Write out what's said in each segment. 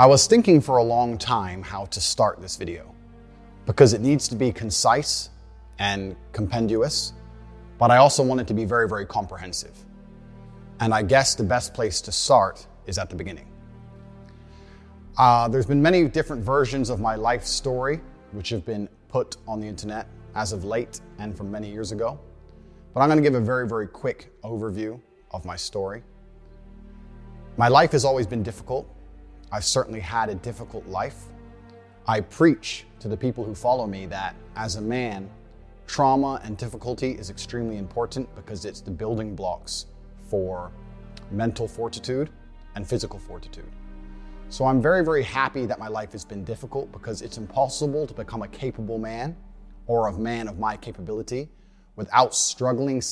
I was thinking for a long time how to start this video because it needs to be concise and compendious, but I also want it to be very, very comprehensive. And I guess the best place to start is at the beginning. Uh, there's been many different versions of my life story, which have been put on the internet as of late and from many years ago. But I'm going to give a very, very quick overview of my story. My life has always been difficult. I've certainly had a difficult life. I preach to the people who follow me that as a man, trauma and difficulty is extremely important because it's the building blocks for mental fortitude and physical fortitude. So I'm very, very happy that my life has been difficult because it's impossible to become a capable man or a man of my capability without struggling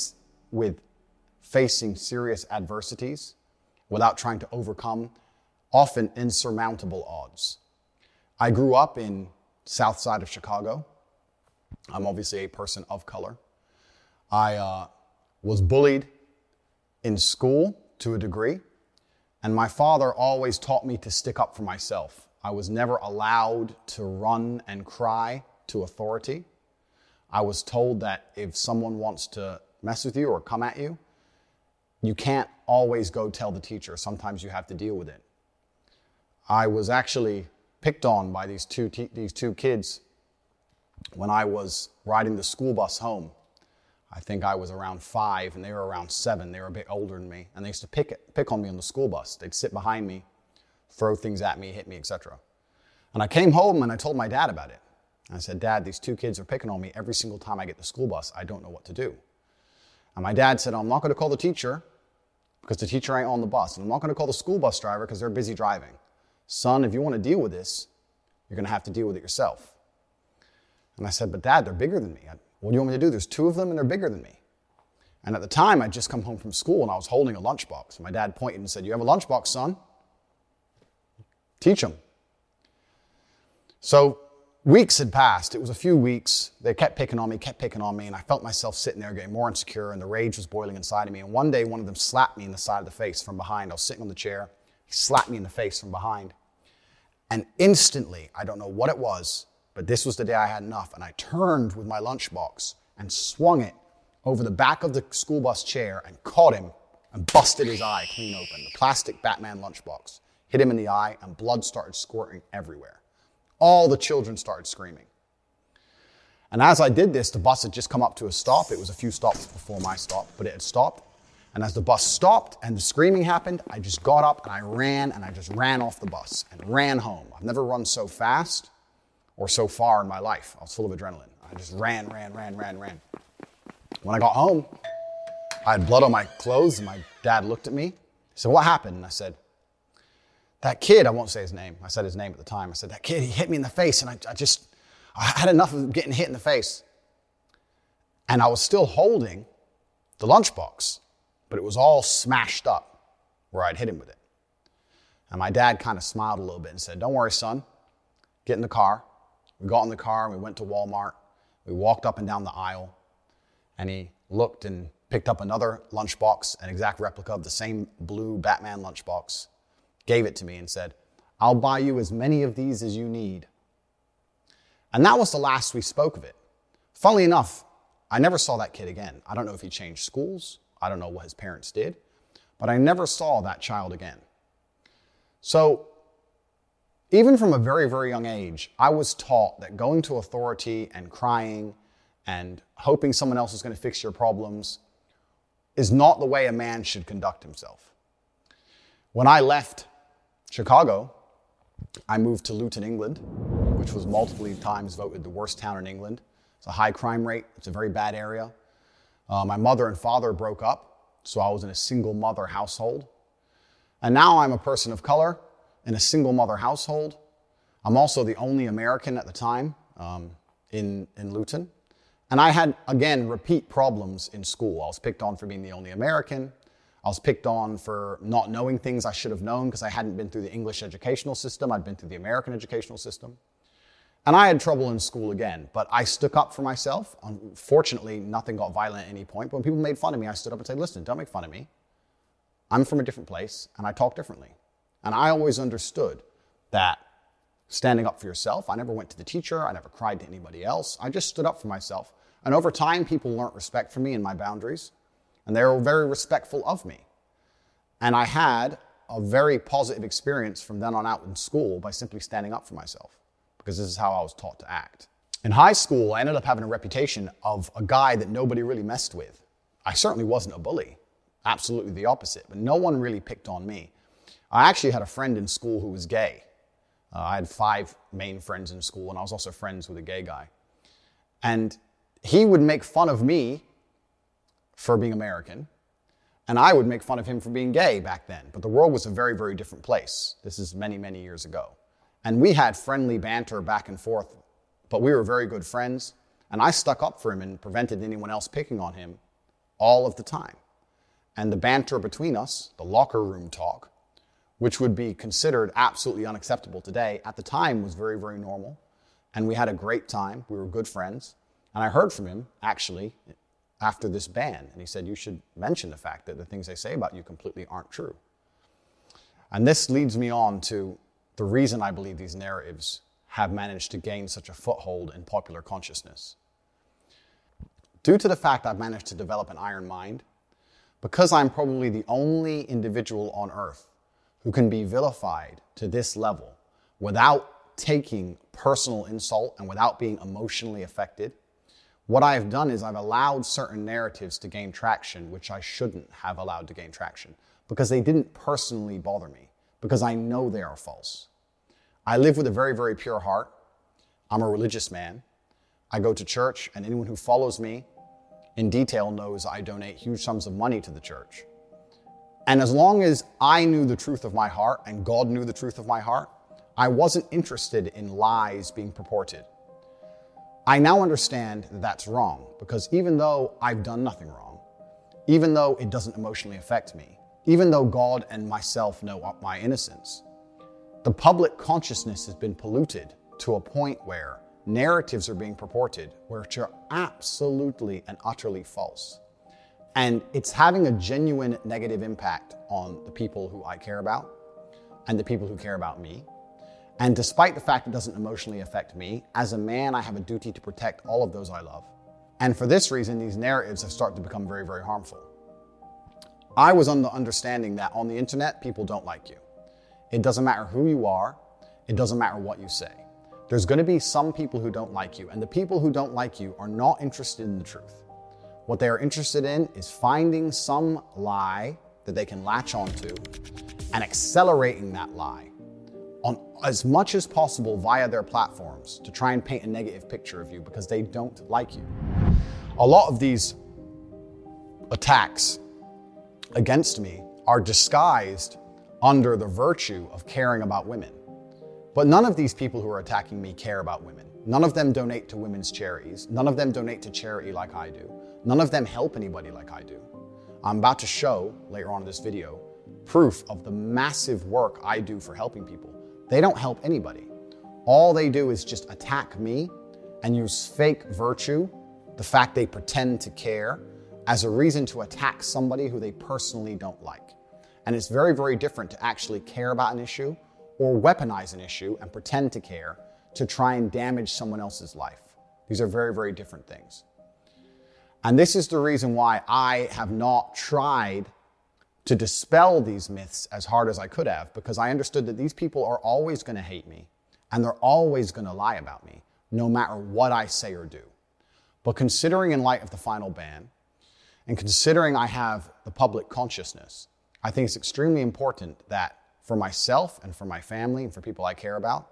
with facing serious adversities, without trying to overcome often insurmountable odds. I grew up in south side of Chicago. I'm obviously a person of color. I uh, was bullied in school to a degree, and my father always taught me to stick up for myself. I was never allowed to run and cry to authority. I was told that if someone wants to mess with you or come at you, you can't always go tell the teacher. Sometimes you have to deal with it. I was actually picked on by these two, these two kids when I was riding the school bus home. I think I was around five and they were around seven. They were a bit older than me. And they used to pick, pick on me on the school bus. They'd sit behind me, throw things at me, hit me, etc. And I came home and I told my dad about it. I said, Dad, these two kids are picking on me every single time I get the school bus. I don't know what to do. And my dad said, I'm not going to call the teacher because the teacher ain't on the bus. And I'm not going to call the school bus driver because they're busy driving. Son, if you want to deal with this, you're going to have to deal with it yourself. And I said, But dad, they're bigger than me. what do you want me to do? There's two of them and they're bigger than me. And at the time, I'd just come home from school and I was holding a lunchbox. My dad pointed and said, You have a lunchbox, son? Teach them. So weeks had passed. It was a few weeks. They kept picking on me, kept picking on me, and I felt myself sitting there getting more insecure, and the rage was boiling inside of me. And one day, one of them slapped me in the side of the face from behind. I was sitting on the chair. He slapped me in the face from behind. And instantly, I don't know what it was, but this was the day I had enough. And I turned with my lunchbox and swung it over the back of the school bus chair and caught him and busted his eye clean open. The plastic Batman lunchbox hit him in the eye, and blood started squirting everywhere. All the children started screaming. And as I did this, the bus had just come up to a stop. It was a few stops before my stop, but it had stopped. And as the bus stopped and the screaming happened, I just got up and I ran and I just ran off the bus and ran home. I've never run so fast or so far in my life. I was full of adrenaline. I just ran, ran, ran, ran, ran. When I got home, I had blood on my clothes and my dad looked at me. He said, What happened? And I said, that kid, I won't say his name, I said his name at the time. I said, that kid, he hit me in the face, and I, I just, I had enough of getting hit in the face. And I was still holding the lunchbox, but it was all smashed up where I'd hit him with it. And my dad kind of smiled a little bit and said, Don't worry, son, get in the car. We got in the car we went to Walmart. We walked up and down the aisle, and he looked and picked up another lunchbox, an exact replica of the same blue Batman lunchbox gave it to me and said, I'll buy you as many of these as you need. And that was the last we spoke of it. Funnily enough, I never saw that kid again. I don't know if he changed schools. I don't know what his parents did, but I never saw that child again. So, even from a very, very young age, I was taught that going to authority and crying and hoping someone else is going to fix your problems is not the way a man should conduct himself. When I left Chicago, I moved to Luton, England, which was multiple times voted the worst town in England. It's a high crime rate, it's a very bad area. Uh, my mother and father broke up, so I was in a single mother household. And now I'm a person of color in a single mother household. I'm also the only American at the time um, in, in Luton. And I had, again, repeat problems in school. I was picked on for being the only American. I was picked on for not knowing things I should have known because I hadn't been through the English educational system. I'd been through the American educational system. And I had trouble in school again, but I stuck up for myself. Unfortunately, nothing got violent at any point. But when people made fun of me, I stood up and said, listen, don't make fun of me. I'm from a different place and I talk differently. And I always understood that standing up for yourself, I never went to the teacher, I never cried to anybody else. I just stood up for myself. And over time, people learned respect for me and my boundaries, and they were very respectful of me. And I had a very positive experience from then on out in school by simply standing up for myself, because this is how I was taught to act. In high school, I ended up having a reputation of a guy that nobody really messed with. I certainly wasn't a bully, absolutely the opposite, but no one really picked on me. I actually had a friend in school who was gay. Uh, I had five main friends in school, and I was also friends with a gay guy. And he would make fun of me for being American, and I would make fun of him for being gay back then. But the world was a very, very different place. This is many, many years ago. And we had friendly banter back and forth, but we were very good friends. And I stuck up for him and prevented anyone else picking on him all of the time. And the banter between us, the locker room talk, which would be considered absolutely unacceptable today, at the time was very, very normal. And we had a great time. We were good friends. And I heard from him, actually, after this ban. And he said, You should mention the fact that the things they say about you completely aren't true. And this leads me on to the reason I believe these narratives have managed to gain such a foothold in popular consciousness. Due to the fact I've managed to develop an iron mind, because I'm probably the only individual on earth who can be vilified to this level without taking personal insult and without being emotionally affected, what I have done is I've allowed certain narratives to gain traction, which I shouldn't have allowed to gain traction because they didn't personally bother me, because I know they are false. I live with a very, very pure heart. I'm a religious man. I go to church, and anyone who follows me in detail knows I donate huge sums of money to the church. And as long as I knew the truth of my heart and God knew the truth of my heart, I wasn't interested in lies being purported. I now understand that that's wrong because even though I've done nothing wrong, even though it doesn't emotionally affect me, even though God and myself know my innocence, the public consciousness has been polluted to a point where narratives are being purported which are absolutely and utterly false. And it's having a genuine negative impact on the people who I care about and the people who care about me. And despite the fact it doesn't emotionally affect me, as a man, I have a duty to protect all of those I love. And for this reason, these narratives have started to become very, very harmful. I was under understanding that on the internet, people don't like you. It doesn't matter who you are, it doesn't matter what you say. There's going to be some people who don't like you, and the people who don't like you are not interested in the truth. What they are interested in is finding some lie that they can latch onto and accelerating that lie on as much as possible via their platforms to try and paint a negative picture of you because they don't like you. A lot of these attacks against me are disguised under the virtue of caring about women. But none of these people who are attacking me care about women. None of them donate to women's charities. None of them donate to charity like I do. None of them help anybody like I do. I'm about to show later on in this video proof of the massive work I do for helping people. They don't help anybody. All they do is just attack me and use fake virtue, the fact they pretend to care, as a reason to attack somebody who they personally don't like. And it's very, very different to actually care about an issue or weaponize an issue and pretend to care to try and damage someone else's life. These are very, very different things. And this is the reason why I have not tried to dispel these myths as hard as I could have, because I understood that these people are always going to hate me and they're always going to lie about me, no matter what I say or do. But considering, in light of the final ban, and considering I have the public consciousness, I think it's extremely important that for myself and for my family and for people I care about,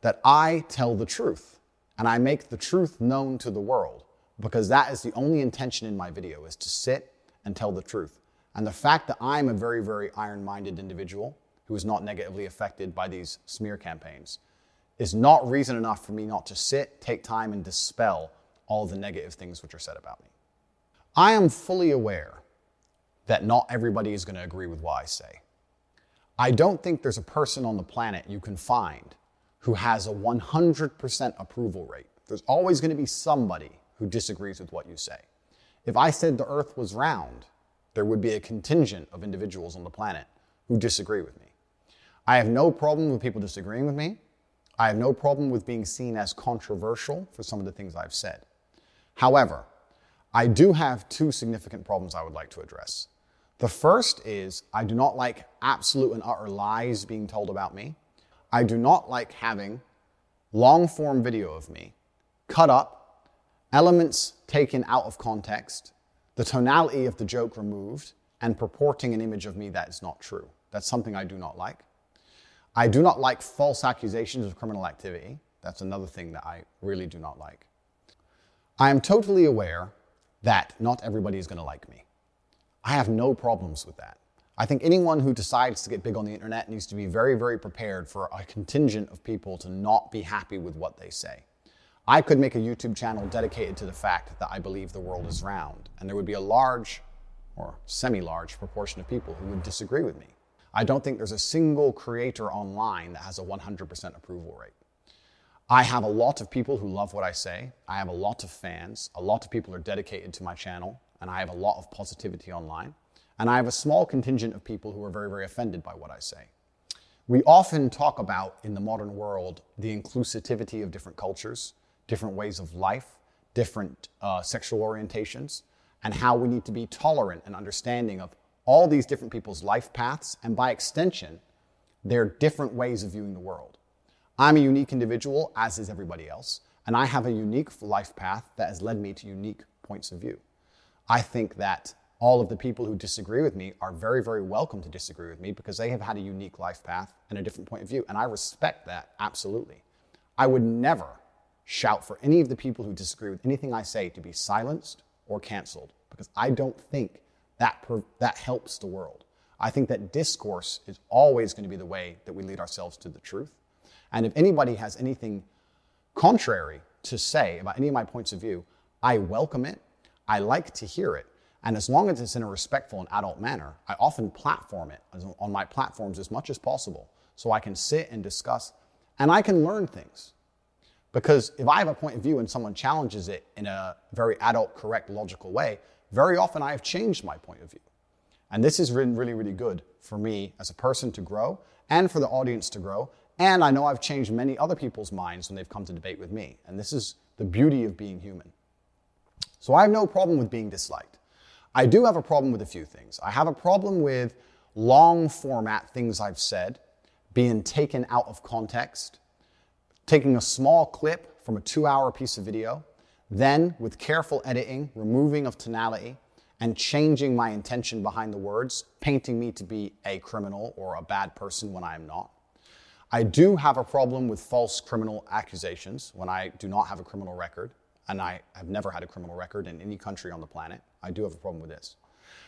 that I tell the truth and I make the truth known to the world because that is the only intention in my video is to sit and tell the truth. And the fact that I'm a very, very iron-minded individual who is not negatively affected by these smear campaigns is not reason enough for me not to sit, take time, and dispel all the negative things which are said about me. I am fully aware that not everybody is going to agree with what I say. I don't think there's a person on the planet you can find who has a 100% approval rate. There's always going to be somebody who disagrees with what you say. If I said the earth was round, there would be a contingent of individuals on the planet who disagree with me. I have no problem with people disagreeing with me. I have no problem with being seen as controversial for some of the things I've said. However, I do have two significant problems I would like to address. The first is I do not like absolute and utter lies being told about me. I do not like having long form video of me cut up, elements taken out of context, the tonality of the joke removed, and purporting an image of me that is not true. That's something I do not like. I do not like false accusations of criminal activity. That's another thing that I really do not like. I am totally aware that not everybody is going to like me. I have no problems with that. I think anyone who decides to get big on the internet needs to be very, very prepared for a contingent of people to not be happy with what they say. I could make a YouTube channel dedicated to the fact that I believe the world is round, and there would be a large or semi large proportion of people who would disagree with me. I don't think there's a single creator online that has a 100% approval rate. I have a lot of people who love what I say. I have a lot of fans. A lot of people are dedicated to my channel, and I have a lot of positivity online. And I have a small contingent of people who are very, very offended by what I say. We often talk about in the modern world the inclusivity of different cultures, different ways of life, different uh, sexual orientations, and how we need to be tolerant and understanding of all these different people's life paths, and by extension, their different ways of viewing the world. I'm a unique individual, as is everybody else, and I have a unique life path that has led me to unique points of view. I think that all of the people who disagree with me are very, very welcome to disagree with me because they have had a unique life path and a different point of view, and I respect that absolutely. I would never shout for any of the people who disagree with anything I say to be silenced or canceled because I don't think that, per, that helps the world. I think that discourse is always going to be the way that we lead ourselves to the truth. And if anybody has anything contrary to say about any of my points of view, I welcome it. I like to hear it. And as long as it's in a respectful and adult manner, I often platform it on my platforms as much as possible so I can sit and discuss and I can learn things. Because if I have a point of view and someone challenges it in a very adult, correct, logical way, very often I have changed my point of view. And this has been really, really good for me as a person to grow and for the audience to grow. And I know I've changed many other people's minds when they've come to debate with me. And this is the beauty of being human. So I have no problem with being disliked. I do have a problem with a few things. I have a problem with long format things I've said being taken out of context, taking a small clip from a two hour piece of video then, with careful editing, removing of tonality, and changing my intention behind the words, painting me to be a criminal or a bad person when I am not. I do have a problem with false criminal accusations when I do not have a criminal record, and I have never had a criminal record in any country on the planet. I do have a problem with this.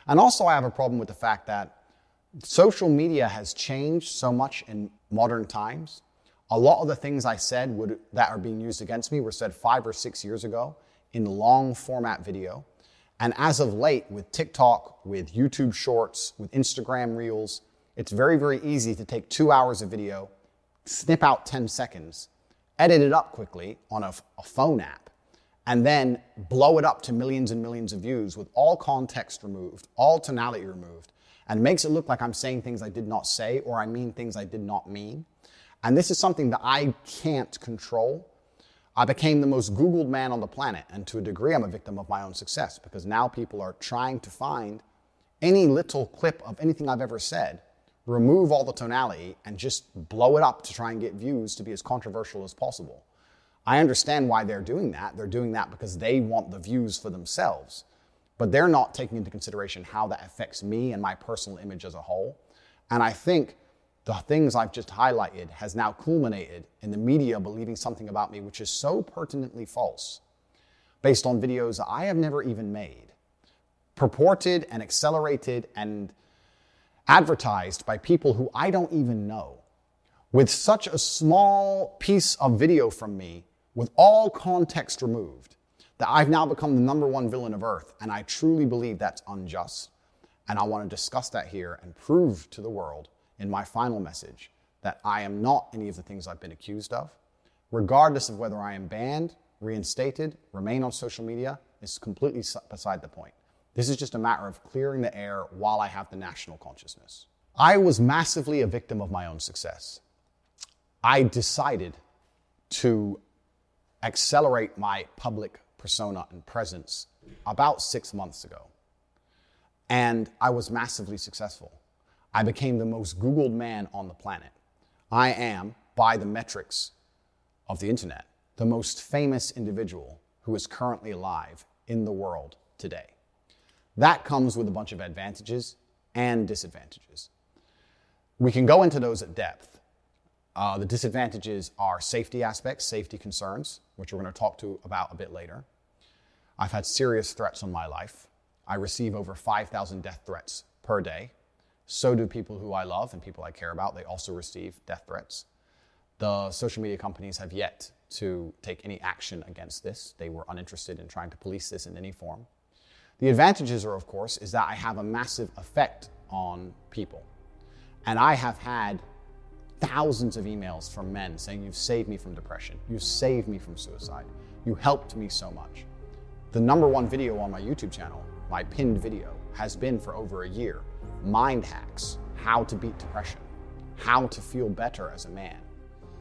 And also, I have a problem with the fact that social media has changed so much in modern times a lot of the things I said would, that are being used against me were said five or six years ago in long format video. And as of late, with TikTok, with YouTube Shorts, with Instagram Reels, it's very, very easy to take two hours of video, snip out 10 seconds, edit it up quickly on a, a phone app, and then blow it up to millions and millions of views with all context removed, all tonality removed, and makes it look like I'm saying things I did not say or I mean things I did not mean. And this is something that I can't control. I became the most Googled man on the planet, and to a degree, I'm a victim of my own success because now people are trying to find any little clip of anything I've ever said, remove all the tonality, and just blow it up to try and get views to be as controversial as possible. I understand why they're doing that. They're doing that because they want the views for themselves, but they're not taking into consideration how that affects me and my personal image as a whole. And I think the things I've just highlighted has now culminated in the media believing something about me which is so pertinently false, based on videos that I have never even made, purported and accelerated and advertised by people who I don't even know, with such a small piece of video from me, with all context removed, that I've now become the number one villain of Earth, and I truly believe that's unjust. And I want to discuss that here and prove to the world in my final message that I am not any of the things I've been accused of, regardless of whether I am banned, reinstated, remain on social media, is completely beside the point. This is just a matter of clearing the air while I have the national consciousness. I was massively a victim of my own success. I decided to accelerate my public persona and presence about six months ago. And I was massively successful. I became the most Googled man on the planet. I am, by the metrics of the internet, the most famous individual who is currently alive in the world today. That comes with a bunch of advantages and disadvantages. We can go into those at depth. Uh, the disadvantages are safety aspects, safety concerns, which we're going to talk to about a bit later. I've had serious threats on my life. I receive over 5,000 death threats per day. So do people who I love and people I care about. They also receive death threats. The social media companies have yet to take any action against this. They were uninterested in trying to police this in any form. The advantages are, of course, is that I have a massive effect on people. And I have had thousands of emails from men saying, You've saved me from depression. You've saved me from suicide. You helped me so much. The number one video on my YouTube channel, my pinned video, has been for over a year Mind Hacks How to Beat Depression, How to Feel Better as a Man.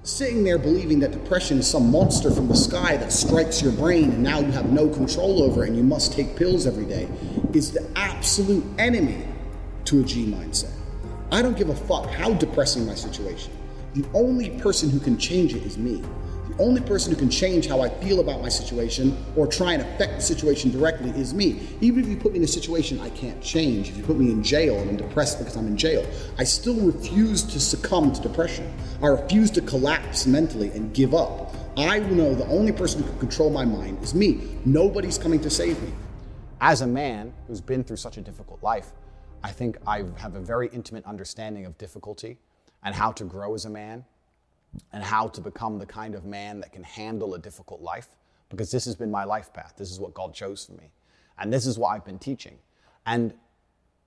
Sitting there believing that depression is some monster from the sky that strikes your brain and now you have no control over it and you must take pills every day is the absolute enemy to a G mindset. I don't give a fuck how depressing my situation. The only person who can change it is me. The only person who can change how I feel about my situation or try and affect the situation directly is me. Even if you put me in a situation I can't change, if you put me in jail and I'm depressed because I'm in jail, I still refuse to succumb to depression. I refuse to collapse mentally and give up. I know the only person who can control my mind is me. Nobody's coming to save me. As a man who's been through such a difficult life, I think I have a very intimate understanding of difficulty and how to grow as a man and how to become the kind of man that can handle a difficult life because this has been my life path. This is what God chose for me. And this is what I've been teaching. And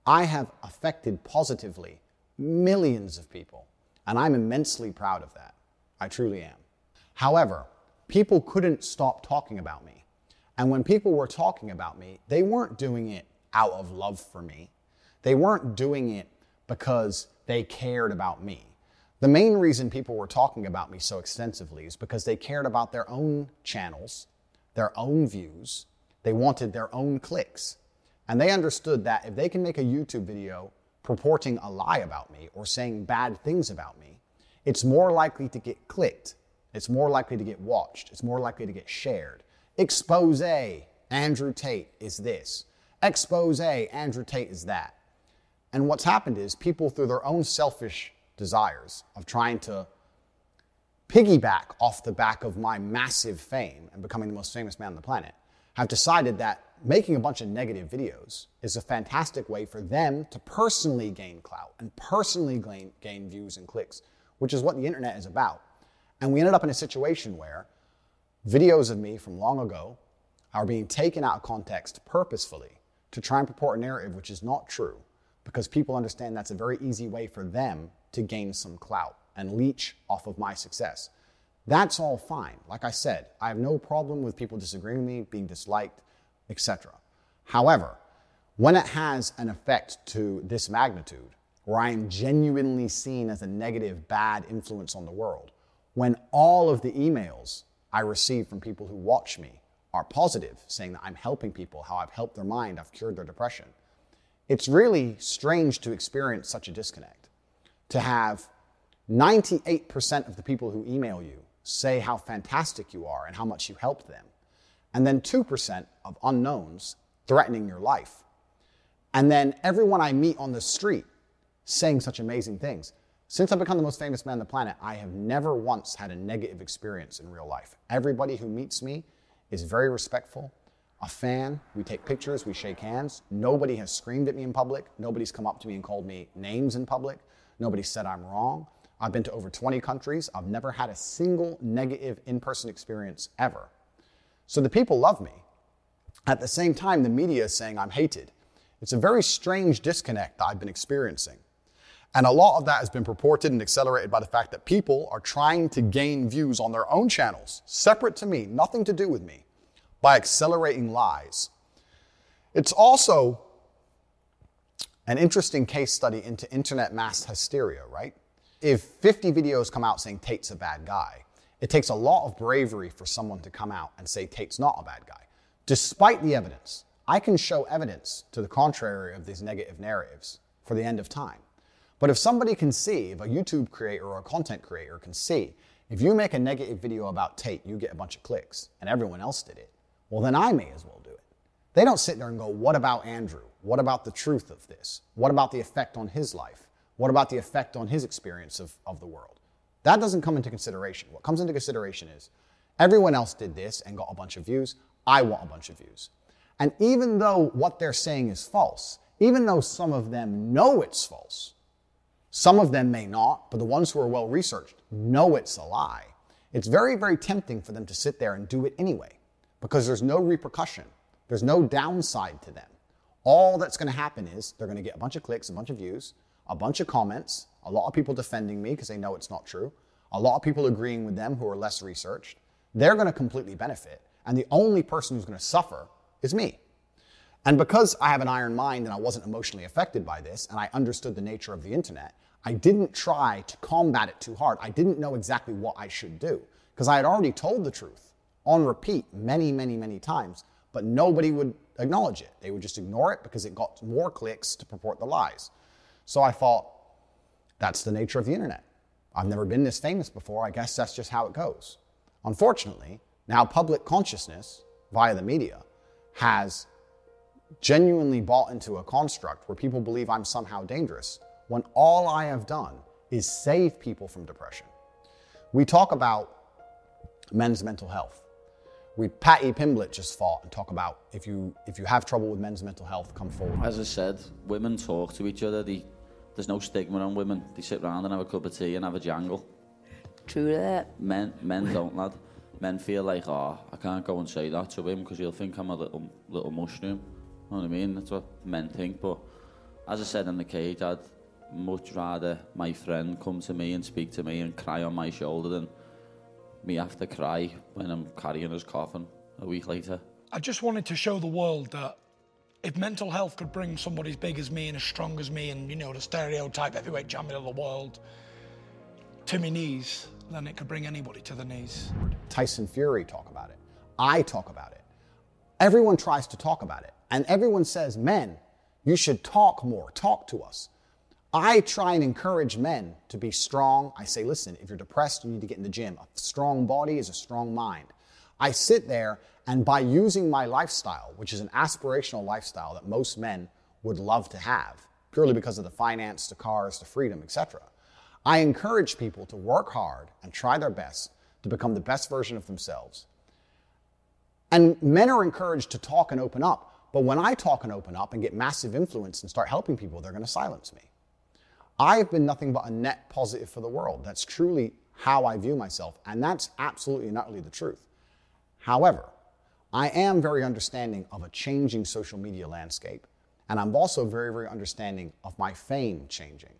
I have affected positively millions of people. And I'm immensely proud of that. I truly am. However, people couldn't stop talking about me. And when people were talking about me, they weren't doing it out of love for me. They weren't doing it because they cared about me. The main reason people were talking about me so extensively is because they cared about their own channels, their own views, they wanted their own clicks. And they understood that if they can make a YouTube video purporting a lie about me or saying bad things about me, it's more likely to get clicked, it's more likely to get watched, it's more likely to get shared. Expose Andrew Tate is this. Expose Andrew Tate is that. And what's happened is people, through their own selfish desires of trying to piggyback off the back of my massive fame and becoming the most famous man on the planet, have decided that making a bunch of negative videos is a fantastic way for them to personally gain clout and personally gain, gain views and clicks, which is what the internet is about. And we ended up in a situation where videos of me from long ago are being taken out of context purposefully to try and purport a narrative which is not true because people understand that's a very easy way for them to gain some clout and leech off of my success. That's all fine. Like I said, I have no problem with people disagreeing with me, being disliked, etc. However, when it has an effect to this magnitude, where I am genuinely seen as a negative, bad influence on the world, when all of the emails I receive from people who watch me are positive, saying that I'm helping people, how I've helped their mind, I've cured their depression, it's really strange to experience such a disconnect. To have 98% of the people who email you say how fantastic you are and how much you helped them, and then 2% of unknowns threatening your life. And then everyone I meet on the street saying such amazing things. Since I've become the most famous man on the planet, I have never once had a negative experience in real life. Everybody who meets me is very respectful, a fan. We take pictures, we shake hands. Nobody has screamed at me in public. Nobody's come up to me and called me names in public. Nobody said I'm wrong. I've been to over 20 countries. I've never had a single negative in person experience ever. So the people love me. At the same time, the media is saying I'm hated. It's a very strange disconnect that I've been experiencing. And a lot of that has been purported and accelerated by the fact that people are trying to gain views on their own channels, separate to me, nothing to do with me by accelerating lies. It's also An interesting case study into internet mass hysteria, right? If 50 videos come out saying Tate's a bad guy, it takes a lot of bravery for someone to come out and say Tate's not a bad guy. Despite the evidence, I can show evidence to the contrary of these negative narratives for the end of time. But if somebody can see, if a YouTube creator or a content creator can see, if you make a negative video about Tate, you get a bunch of clicks, and everyone else did it, well, then I may as well do it. They don't sit there and go, What about Andrew? What about the truth of this? What about the effect on his life? What about the effect on his experience of, of the world? That doesn't come into consideration. What comes into consideration is everyone else did this and got a bunch of views. I want a bunch of views. And even though what they're saying is false, even though some of them know it's false, some of them may not, but the ones who are well researched know it's a lie. It's very, very tempting for them to sit there and do it anyway because there's no repercussion, there's no downside to them. All that's going to happen is they're going to get a bunch of clicks, a bunch of views, a bunch of comments, a lot of people defending me because they know it's not true, a lot of people agreeing with them who are less researched. They're going to completely benefit. And the only person who's going to suffer is me. And because I have an iron mind and I wasn't emotionally affected by this, and I understood the nature of the internet, I didn't try to combat it too hard. I didn't know exactly what I should do because I had already told the truth on repeat many, many, many times, but nobody would acknowledge it. They would just ignore it because it got more clicks to purport the lies. So I thought, that's the nature of the internet. I've never been this famous before. I guess that's just how it goes. Unfortunately, now public consciousness via the media has genuinely bought into a construct where people believe I'm somehow dangerous when all I have done is save people from depression. We talk about men's mental health. We Paddy Pimblett just fought and talk about if you if you have trouble with men's mental health, come forward. As I said, women talk to each other. They, there's no stigma on women. They sit around and have a cup of tea and have a jangle. True to that. Men men don't, lad. Men feel like, oh, I can't go and say that to him because he'll think I'm a little little mushroom. You know what I mean? That's what men think. But as I said in the cage, I'd much rather my friend come to me and speak to me and cry on my shoulder than me have to cry when I'm carrying his coffin a week later. I just wanted to show the world that if mental health could bring somebody as big as me and as strong as me and, you know, the stereotype heavyweight champion of the world to my knees, then it could bring anybody to the knees. Tyson Fury talk about it. I talk about it. Everyone tries to talk about it. And everyone says, men, you should talk more, talk to us. I try and encourage men to be strong. I say, listen, if you're depressed, you need to get in the gym. A strong body is a strong mind. I sit there and by using my lifestyle, which is an aspirational lifestyle that most men would love to have, purely because of the finance, the cars, the freedom, etc., I encourage people to work hard and try their best to become the best version of themselves. And men are encouraged to talk and open up. But when I talk and open up and get massive influence and start helping people, they're going to silence me. I have been nothing but a net positive for the world. That's truly how I view myself, and that's absolutely and utterly the truth. However, I am very understanding of a changing social media landscape, and I'm also very, very understanding of my fame changing.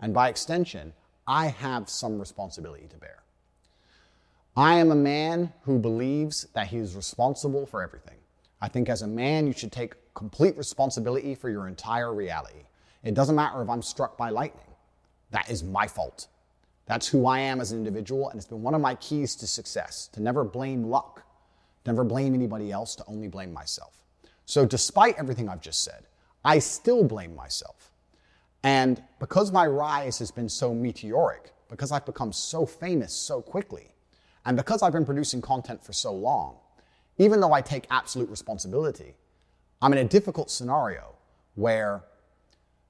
And by extension, I have some responsibility to bear. I am a man who believes that he is responsible for everything. I think as a man, you should take complete responsibility for your entire reality. It doesn't matter if I'm struck by lightning. That is my fault. That's who I am as an individual, and it's been one of my keys to success to never blame luck, never blame anybody else, to only blame myself. So, despite everything I've just said, I still blame myself. And because my rise has been so meteoric, because I've become so famous so quickly, and because I've been producing content for so long, even though I take absolute responsibility, I'm in a difficult scenario where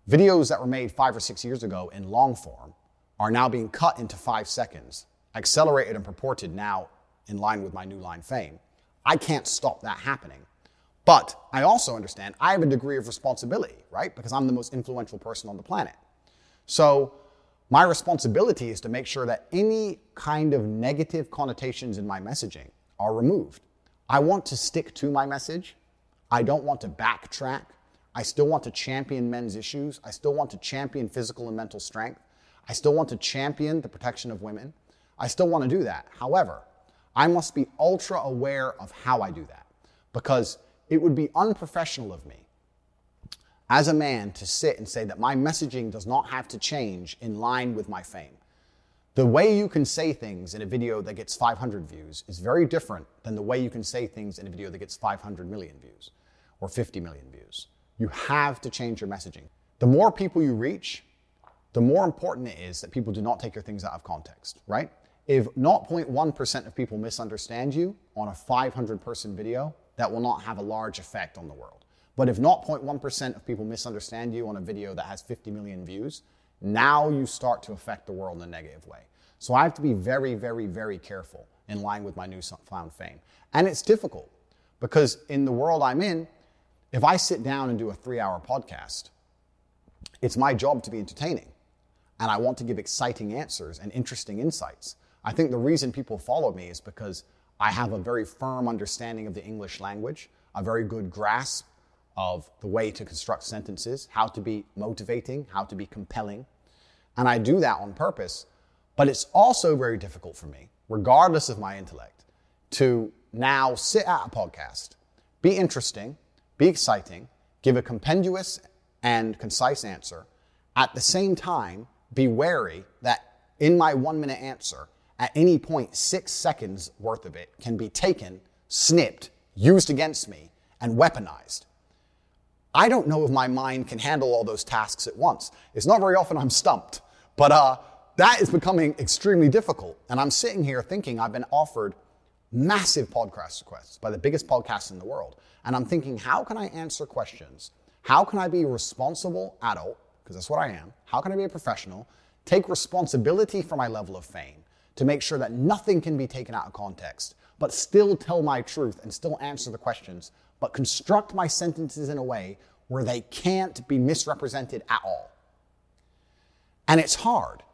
videos that were made five or six years ago in long form are now being cut into five seconds, accelerated and purported now in line with my new line fame. I can't stop that happening. But I also understand I have a degree of responsibility, right? Because I'm the most influential person on the planet. So my responsibility is to make sure that any kind of negative connotations in my messaging are removed. I want to stick to my message. I don't want to backtrack. I still want to champion men's issues. I still want to champion physical and mental strength. I still want to champion the protection of women. I still want to do that. However, I must be ultra aware of how I do that because it would be unprofessional of me as a man to sit and say that my messaging does not have to change in line with my fame. The way you can say things in a video that gets 500 views is very different than the way you can say things in a video that gets 500 million views or 50 million views. You have to change your messaging. The more people you reach, the more important it is that people do not take your things out of context, right? If 0.1% of people misunderstand you on a 500 person video, that will not have a large effect on the world. But if 0.1% of people misunderstand you on a video that has 50 million views, now you start to affect the world in a negative way. So I have to be very, very, very careful in line with my newfound fame. And it's difficult because in the world I'm in, if I sit down and do a three hour podcast, it's my job to be entertaining. And I want to give exciting answers and interesting insights. I think the reason people follow me is because I have a very firm understanding of the English language, a very good grasp of the way to construct sentences, how to be motivating, how to be compelling. And I do that on purpose. But it's also very difficult for me, regardless of my intellect, to now sit at a podcast, be interesting, be exciting, give a compendious and concise answer, at the same time, be wary that in my one minute answer, at any point, six seconds worth of it can be taken, snipped, used against me, and weaponized. I don't know if my mind can handle all those tasks at once. It's not very often I'm stumped, but uh, that is becoming extremely difficult. And I'm sitting here thinking I've been offered massive podcast requests by the biggest podcasts in the world. And I'm thinking, how can I answer questions? How can I be a responsible adult? Because that's what I am. How can I be a professional? Take responsibility for my level of fame to make sure that nothing can be taken out of context, but still tell my truth and still answer the questions but construct my sentences in a way where they can't be misrepresented at all. And it's hard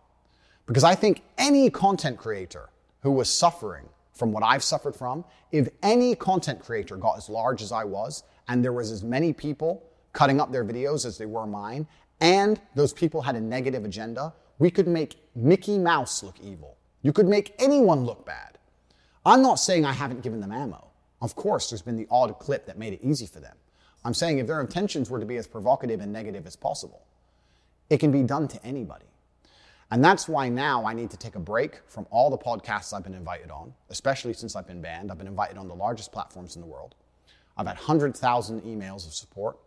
because I think any content creator who was suffering from what I've suffered from, if any content creator got as large as I was, and there was as many people cutting up their videos as they were mine, and those people had a negative agenda, we could make Mickey Mouse look evil. You could make anyone look bad. I'm not saying I haven't given them ammo. Of course, there's been the odd clip that made it easy for them. I'm saying if their intentions were to be as provocative and negative as possible, it can be done to anybody. And that's why now I need to take a break from all the podcasts I've been invited on, especially since I've been banned. I've been invited on the largest platforms in the world. I've had 100,000 emails of support.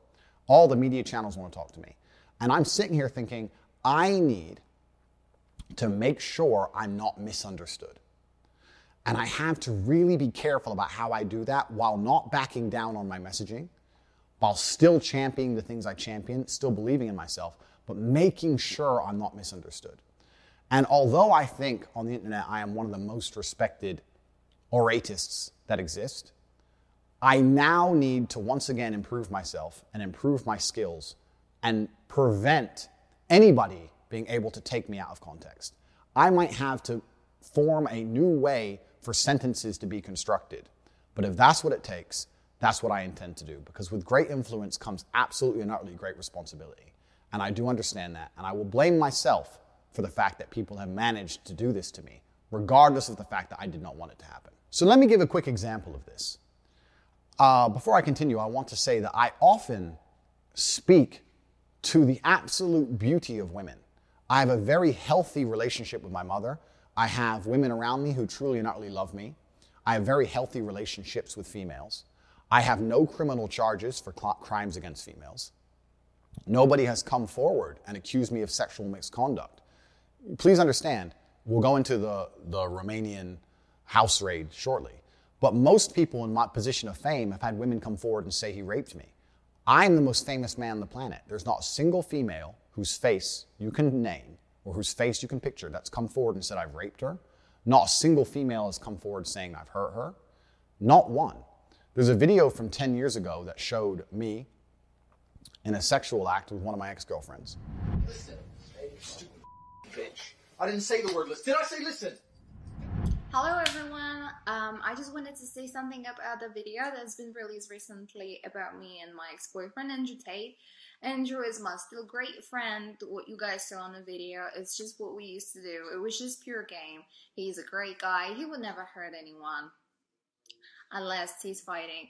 All the media channels want to talk to me. And I'm sitting here thinking, I need to make sure I'm not misunderstood. And I have to really be careful about how I do that while not backing down on my messaging, while still championing the things I champion, still believing in myself, but making sure I'm not misunderstood. And although I think on the internet I am one of the most respected oratists that exist, I now need to once again improve myself and improve my skills and prevent anybody being able to take me out of context. I might have to form a new way for sentences to be constructed. But if that's what it takes, that's what I intend to do. Because with great influence comes absolutely and utterly great responsibility. And I do understand that. And I will blame myself for the fact that people have managed to do this to me, regardless of the fact that I did not want it to happen. So let me give a quick example of this. Uh, before I continue, I want to say that I often speak to the absolute beauty of women. I have a very healthy relationship with my mother. I have women around me who truly and utterly love me. I have very healthy relationships with females. I have no criminal charges for cl- crimes against females. Nobody has come forward and accused me of sexual misconduct. Please understand, we'll go into the, the Romanian house raid shortly. But most people in my position of fame have had women come forward and say he raped me. I'm the most famous man on the planet. There's not a single female whose face you can name or whose face you can picture that's come forward and said, I've raped her. Not a single female has come forward saying, I've hurt her. Not one. There's a video from 10 years ago that showed me in a sexual act with one of my ex girlfriends. Listen, bitch. I didn't say the word listen. Did I say listen? Hello everyone. Um, I just wanted to say something about the video that's been released recently about me and my ex-boyfriend Andrew Tate. Andrew is my still great friend. What you guys saw in the video, it's just what we used to do. It was just pure game. He's a great guy. He would never hurt anyone unless he's fighting.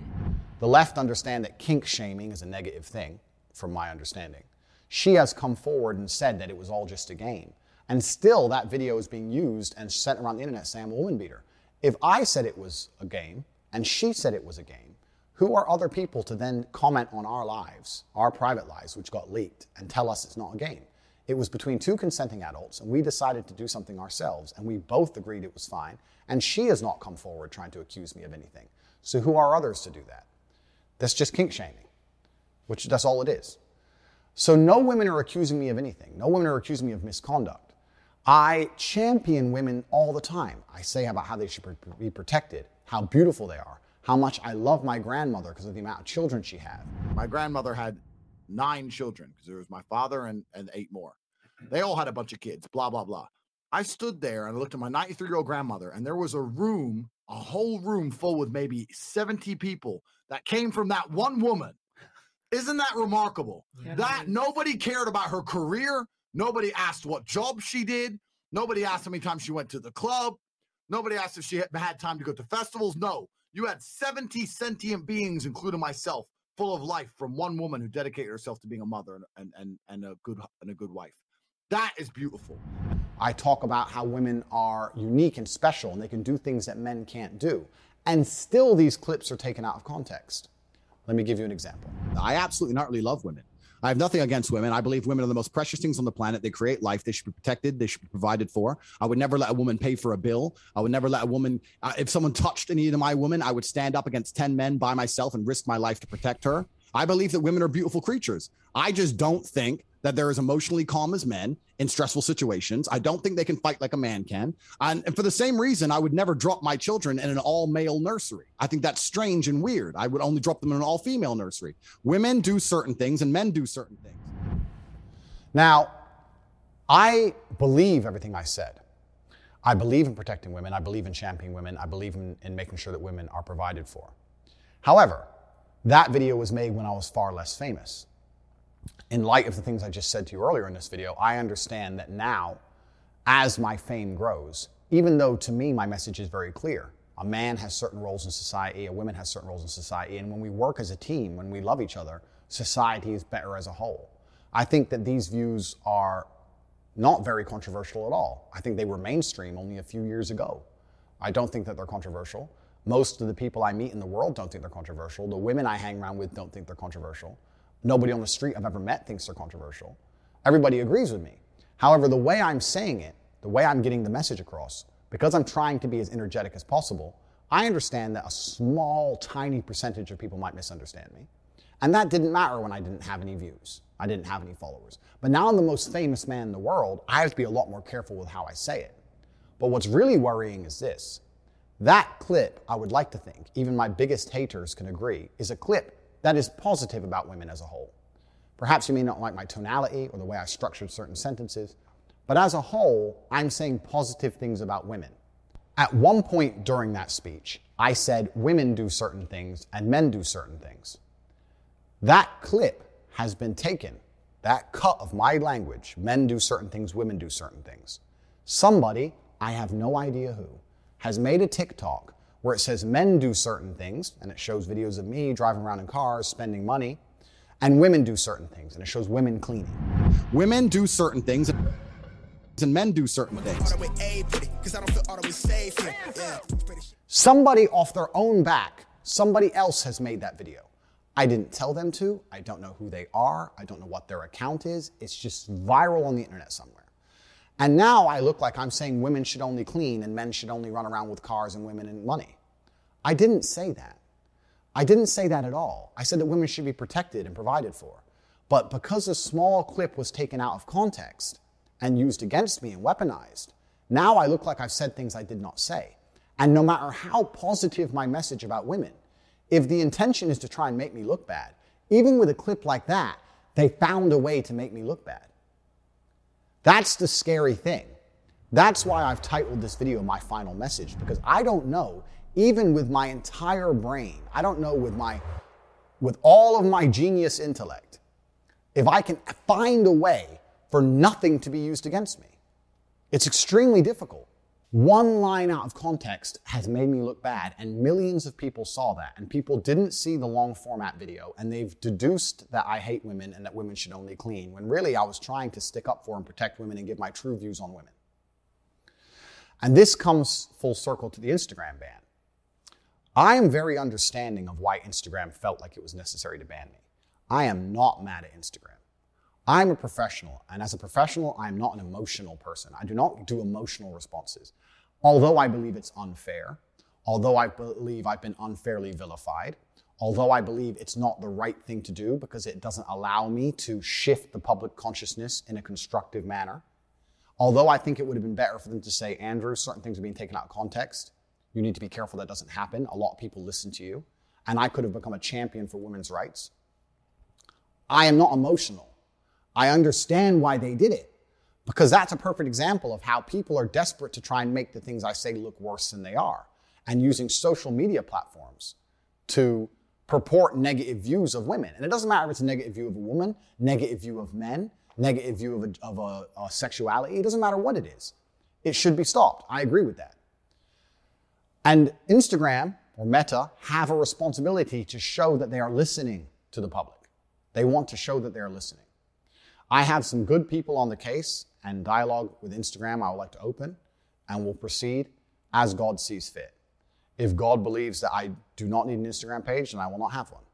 the left understand that kink shaming is a negative thing. from my understanding. She has come forward and said that it was all just a game. And still, that video is being used and sent around the internet saying I'm a woman beater. If I said it was a game and she said it was a game, who are other people to then comment on our lives, our private lives, which got leaked, and tell us it's not a game? It was between two consenting adults, and we decided to do something ourselves, and we both agreed it was fine. And she has not come forward trying to accuse me of anything. So who are others to do that? That's just kink shaming, which that's all it is. So no women are accusing me of anything. No women are accusing me of misconduct. I champion women all the time. I say about how they should be protected, how beautiful they are, how much I love my grandmother because of the amount of children she had. My grandmother had nine children because there was my father and, and eight more. They all had a bunch of kids, blah, blah, blah. I stood there and I looked at my 93 year old grandmother, and there was a room, a whole room full with maybe 70 people that came from that one woman. Isn't that remarkable? Yeah, that nobody cared about her career. Nobody asked what job she did. Nobody asked how many times she went to the club. Nobody asked if she had time to go to festivals. No, you had 70 sentient beings, including myself, full of life from one woman who dedicated herself to being a mother and, and, and a good and a good wife. That is beautiful. I talk about how women are unique and special and they can do things that men can't do. And still these clips are taken out of context. Let me give you an example. I absolutely not really love women. I have nothing against women. I believe women are the most precious things on the planet. They create life. They should be protected. They should be provided for. I would never let a woman pay for a bill. I would never let a woman, uh, if someone touched any of my women, I would stand up against 10 men by myself and risk my life to protect her. I believe that women are beautiful creatures. I just don't think that they're as emotionally calm as men in stressful situations. I don't think they can fight like a man can. And, and for the same reason, I would never drop my children in an all male nursery. I think that's strange and weird. I would only drop them in an all female nursery. Women do certain things and men do certain things. Now, I believe everything I said. I believe in protecting women. I believe in championing women. I believe in, in making sure that women are provided for. However, that video was made when I was far less famous in light of the things I just said to you earlier in this video, I understand that now, as my fame grows, even though to me my message is very clear, a man has certain roles in society, a woman has certain roles in society, and when we work as a team, when we love each other, society is better as a whole. I think that these views are not very controversial at all. I think they were mainstream only a few years ago. I don't think that they're controversial. Most of the people I meet in the world don't think they're controversial. The women I hang around with don't think they're controversial. Nobody on the street I've ever met thinks they're controversial. Everybody agrees with me. However, the way I'm saying it, the way I'm getting the message across, because I'm trying to be as energetic as possible, I understand that a small, tiny percentage of people might misunderstand me. And that didn't matter when I didn't have any views. I didn't have any followers. But now I'm the most famous man in the world. I have to be a lot more careful with how I say it. But what's really worrying is this. That clip, I would like to think, even my biggest haters can agree, is a clip that is positive about women as a whole. Perhaps you may not like my tonality or the way I structured certain sentences, but as a whole, I'm saying positive things about women. At one point during that speech, I said women do certain things and men do certain things. That clip has been taken, that cut of my language, men do certain things, women do certain things. Somebody, I have no idea who, has made a TikTok where it says men do certain things, and it shows videos of me driving around in cars, spending money, and women do certain things, and it shows women cleaning. Women do certain things, and men do certain things. Somebody off their own back, somebody else has made that video. I didn't tell them to. I don't know who they are. I don't know what their account is. It's just viral on the internet somewhere. And now I look like I'm saying women should only clean and men should only run around with cars and women and money. I didn't say that. I didn't say that at all. I said that women should be protected and provided for. But because a small clip was taken out of context and used against me and weaponized, now I look like I've said things I did not say. And no matter how positive my message about women, if the intention is to try and make me look bad, even with a clip like that, they found a way to make me look bad. That's the scary thing. That's why I've titled this video My Final Message, because I don't know, even with my entire brain, I don't know with my with all of my genius intellect, if I can find a way for nothing to be used against me. It's extremely difficult. One line out of context has made me look bad, and millions of people saw that. And people didn't see the long format video, and they've deduced that I hate women and that women should only clean, when really I was trying to stick up for and protect women and give my true views on women. And this comes full circle to the Instagram ban. I am very understanding of why Instagram felt like it was necessary to ban me. I am not mad at Instagram. I'm a professional, and as a professional, I'm not an emotional person. I do not do emotional responses. Although I believe it's unfair, although I believe I've been unfairly vilified, although I believe it's not the right thing to do because it doesn't allow me to shift the public consciousness in a constructive manner, although I think it would have been better for them to say, Andrew, certain things are being taken out of context. You need to be careful that doesn't happen. A lot of people listen to you. And I could have become a champion for women's rights. I am not emotional. I understand why they did it because that's a perfect example of how people are desperate to try and make the things I say look worse than they are and using social media platforms to purport negative views of women. And it doesn't matter if it's a negative view of a woman, negative view of men, negative view of a, of a, a sexuality. It doesn't matter what it is. It should be stopped. I agree with that. And Instagram or Meta have a responsibility to show that they are listening to the public. They want to show that they are listening. I have some good people on the case and dialogue with Instagram I would like to open and we'll proceed as God sees fit. If God believes that I do not need an Instagram page, then I will not have one.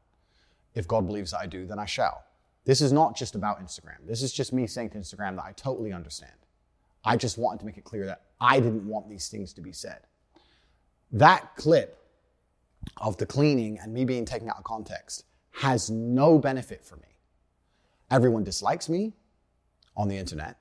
If God believes that I do, then I shall. This is not just about Instagram. This is just me saying to Instagram that I totally understand. I just wanted to make it clear that I didn't want these things to be said. That clip of the cleaning and me being taken out of context has no benefit for me. Everyone dislikes me on the internet.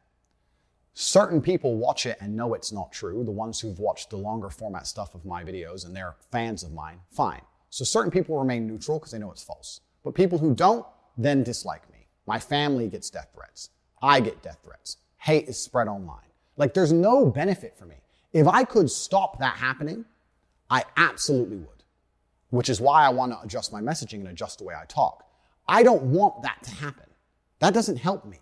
Certain people watch it and know it's not true. The ones who've watched the longer format stuff of my videos and they're fans of mine, fine. So certain people remain neutral because they know it's false. But people who don't then dislike me. My family gets death threats. I get death threats. Hate is spread online. Like there's no benefit for me. If I could stop that happening, I absolutely would. Which is why I want to adjust my messaging and adjust the way I talk. I don't want that to happen. That doesn't help me.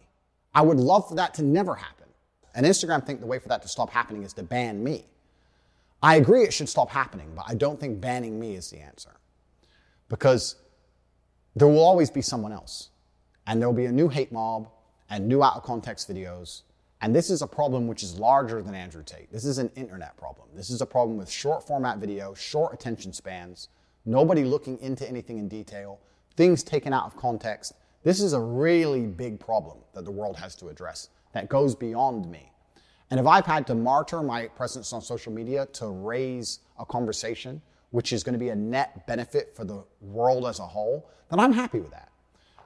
I would love for that to never happen. And Instagram think the way for that to stop happening is to ban me. I agree it should stop happening, but I don't think banning me is the answer. Because there will always be someone else. And there will be a new hate mob and new out of context videos. And this is a problem which is larger than Andrew Tate. This is an internet problem. This is a problem with short format video, short attention spans, nobody looking into anything in detail, things taken out of context, this is a really big problem that the world has to address that goes beyond me. And if I've had to martyr my presence on social media to raise a conversation, which is going to be a net benefit for the world as a whole, then I'm happy with that.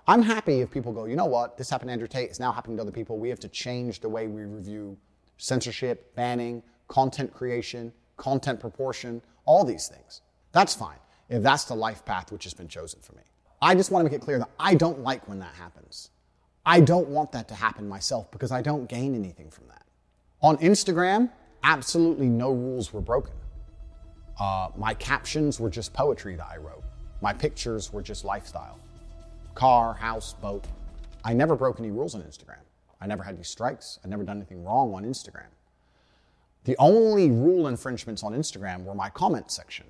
I'm happy if people go, you know what, this happened to Andrew Tate, it's now happening to other people. We have to change the way we review censorship, banning, content creation, content proportion, all these things. That's fine if that's the life path which has been chosen for me. I just want to make it clear that I don't like when that happens. I don't want that to happen myself because I don't gain anything from that. On Instagram, absolutely no rules were broken. Uh, my captions were just poetry that I wrote. My pictures were just lifestyle. Car, house, boat. I never broke any rules on Instagram. I never had any strikes. I never done anything wrong on Instagram. The only rule infringements on Instagram were my comment section,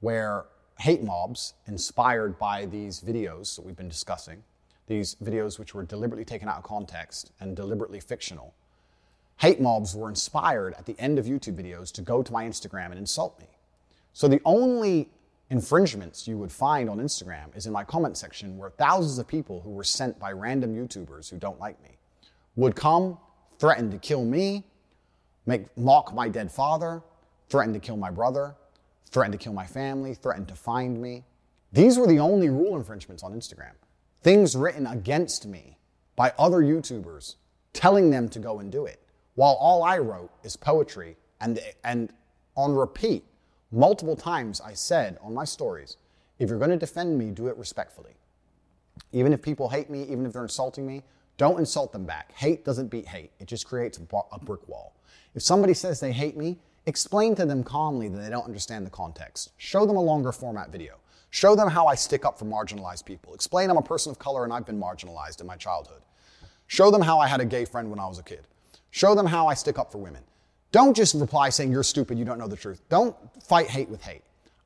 where hate mobs inspired by these videos that we've been discussing, these videos which were deliberately taken out of context and deliberately fictional. Hate mobs were inspired at the end of YouTube videos to go to my Instagram and insult me. So the only infringements you would find on Instagram is in my comment section where thousands of people who were sent by random YouTubers who don't like me would come, threaten to kill me, make mock my dead father, threaten to kill my brother, threatened to kill my family, threatened to find me. These were the only rule infringements on Instagram. Things written against me by other YouTubers telling them to go and do it, while all I wrote is poetry and, and on repeat. Multiple times I said on my stories, if you're going to defend me, do it respectfully. Even if people hate me, even if they're insulting me, don't insult them back. Hate doesn't beat hate, it just creates a brick wall. If somebody says they hate me, Explain to them calmly that they don't understand the context. Show them a longer format video. Show them how I stick up for marginalized people. Explain I'm a person of color and I've been marginalized in my childhood. Show them how I had a gay friend when I was a kid. Show them how I stick up for women. Don't just reply saying you're stupid, you don't know the truth. Don't fight hate with hate.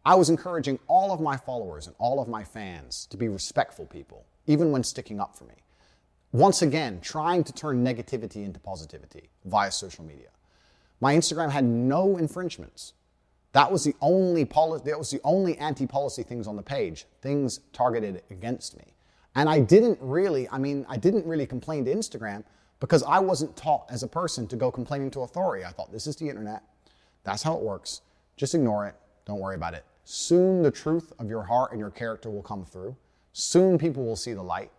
I was encouraging all of my followers and all of my fans to be respectful people, even when sticking up for me. Once again, trying to turn negativity into positivity via social media. My Instagram had no infringements. That was the only policy, that was the only anti-policy things on the page, things targeted against me. And I didn't really, I mean, I didn't really complain to Instagram because I wasn't taught as a person to go complaining to authority. I thought this is the internet. That's how it works. Just ignore it. Don't worry about it. Soon the truth of your heart and your character will come through. Soon people will see the light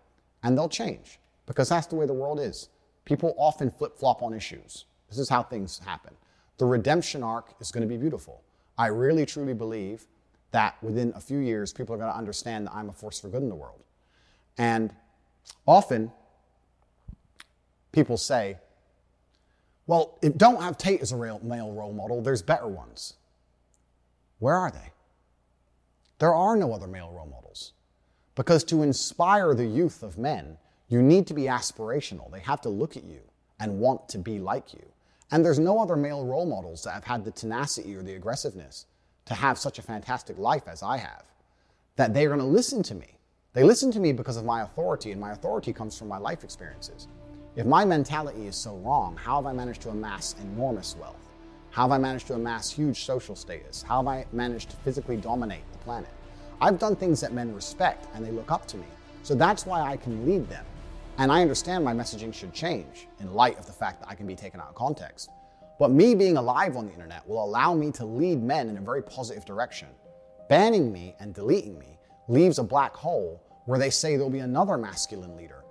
and they'll change because that's the way the world is. People often flip flop on issues. This is how things happen. The redemption arc is going to be beautiful. I really truly believe that within a few years, people are going to understand that I'm a force for good in the world. And often, people say, well, if don't have Tate as a male role model, there's better ones. Where are they? There are no other male role models. Because to inspire the youth of men, you need to be aspirational. They have to look at you and want to be like you. And there's no other male role models that have had the tenacity or the aggressiveness to have such a fantastic life as I have, that they're going to listen to me. They listen to me because of my authority, and my authority comes from my life experiences. If my mentality is so wrong, how have I managed to amass enormous wealth? How have I managed to amass huge social status? How have I managed to physically dominate the planet? I've done things that men respect and they look up to me. So that's why I can lead them. And I understand my messaging should change in light of the fact that I can be taken out of context. But me being alive on the internet will allow me to lead men in a very positive direction. Banning me and deleting me leaves a black hole where they say there'll be another masculine leader.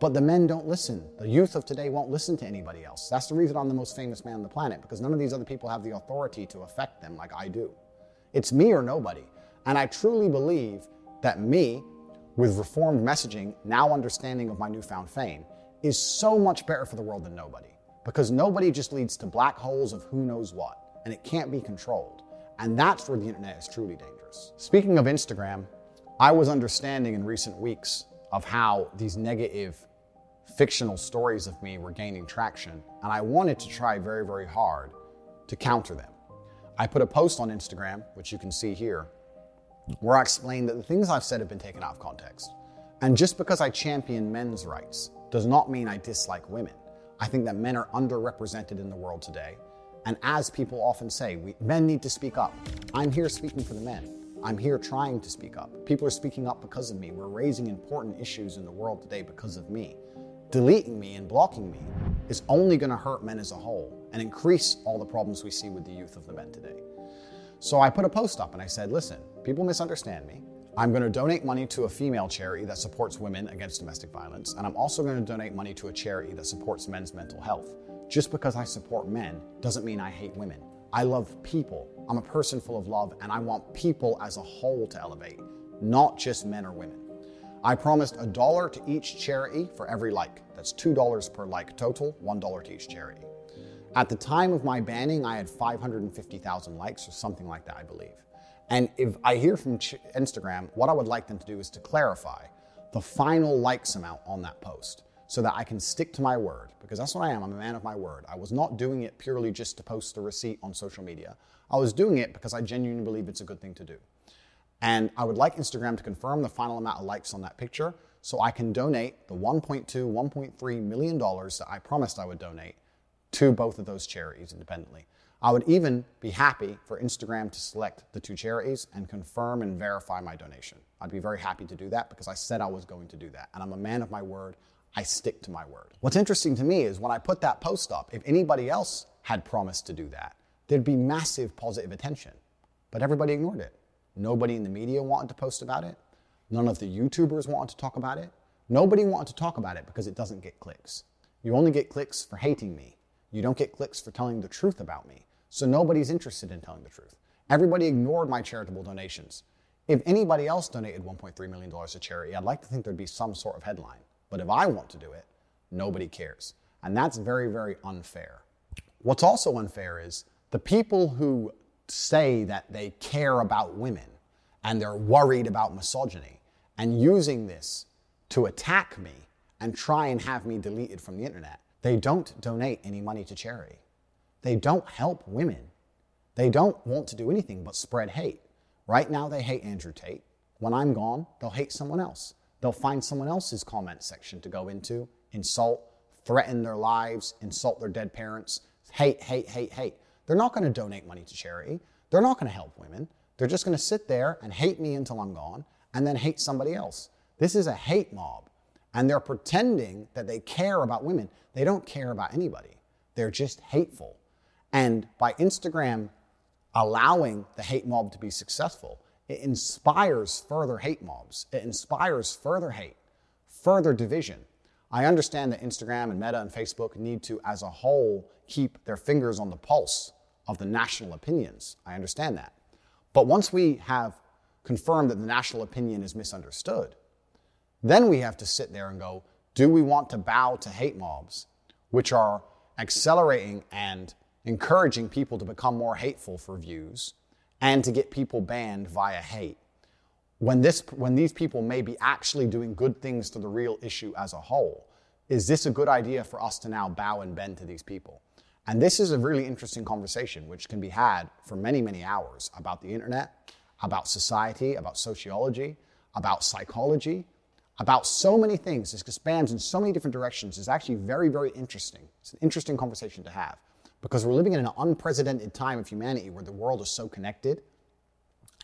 But the men don't listen. The youth of today won't listen to anybody else. That's the reason I'm the most famous man on the planet, because none of these other people have the authority to affect them like I do. It's me or nobody. And I truly believe that me with reformed messaging, now understanding of my newfound fame, is so much better for the world than nobody. Because nobody just leads to black holes of who knows what, and it can't be controlled. And that's where the internet is truly dangerous. Speaking of Instagram, I was understanding in recent weeks of how these negative fictional stories of me were gaining traction, and I wanted to try very, very hard to counter them. I put a post on Instagram, which you can see here, where I explain that the things I've said have been taken out of context. And just because I champion men's rights does not mean I dislike women. I think that men are underrepresented in the world today. And as people often say, we, men need to speak up. I'm here speaking for the men. I'm here trying to speak up. People are speaking up because of me. We're raising important issues in the world today because of me. Deleting me and blocking me is only going to hurt men as a whole and increase all the problems we see with the youth of the men today. So I put a post up and I said, listen, people misunderstand me. I'm going to donate money to a female charity that supports women against domestic violence, and I'm also going to donate money to a charity that supports men's mental health. Just because I support men doesn't mean I hate women. I love people. I'm a person full of love, and I want people as a whole to elevate, not just men or women. I promised a dollar to each charity for every like. That's $2 per like total, $1 to each charity. At the time of my banning, I had 550,000 likes or something like that, I believe. And if I hear from Instagram, what I would like them to do is to clarify the final likes amount on that post so that I can stick to my word because that's what I am. I'm a man of my word. I was not doing it purely just to post the receipt on social media. I was doing it because I genuinely believe it's a good thing to do. And I would like Instagram to confirm the final amount of likes on that picture so I can donate the 1.2, 1.3 million dollars that I promised I would donate to both of those charities independently. I would even be happy for Instagram to select the two charities and confirm and verify my donation. I'd be very happy to do that because I said I was going to do that. And I'm a man of my word. I stick to my word. What's interesting to me is when I put that post up, if anybody else had promised to do that, there'd be massive positive attention. But everybody ignored it. Nobody in the media wanted to post about it. None of the YouTubers wanted to talk about it. Nobody wanted to talk about it because it doesn't get clicks. You only get clicks for hating me. You don't get clicks for telling the truth about me. So nobody's interested in telling the truth. Everybody ignored my charitable donations. If anybody else donated $1.3 million to charity, I'd like to think there'd be some sort of headline. But if I want to do it, nobody cares. And that's very, very unfair. What's also unfair is the people who say that they care about women and they're worried about misogyny and using this to attack me and try and have me deleted from the internet, they don't donate any money to charity. They don't help women. They don't want to do anything but spread hate. Right now, they hate Andrew Tate. When I'm gone, they'll hate someone else. They'll find someone else's comment section to go into, insult, threaten their lives, insult their dead parents, hate, hate, hate, hate. They're not going to donate money to charity. They're not going to help women. They're just going to sit there and hate me until I'm gone and then hate somebody else. This is a hate mob. And they're pretending that they care about women. They don't care about anybody. They're just hateful. And by Instagram allowing the hate mob to be successful, it inspires further hate mobs. It inspires further hate, further division. I understand that Instagram and Meta and Facebook need to, as a whole, keep their fingers on the pulse of the national opinions. I understand that. But once we have confirmed that the national opinion is misunderstood, then we have to sit there and go, do we want to bow to hate mobs, which are accelerating and encouraging people to become more hateful for views and to get people banned via hate? When, this, when these people may be actually doing good things to the real issue as a whole, is this a good idea for us to now bow and bend to these people? And this is a really interesting conversation which can be had for many, many hours about the internet, about society, about sociology, about psychology, about so many things. This expands in so many different directions. It's actually very, very interesting. It's an interesting conversation to have because we're living in an unprecedented time of humanity where the world is so connected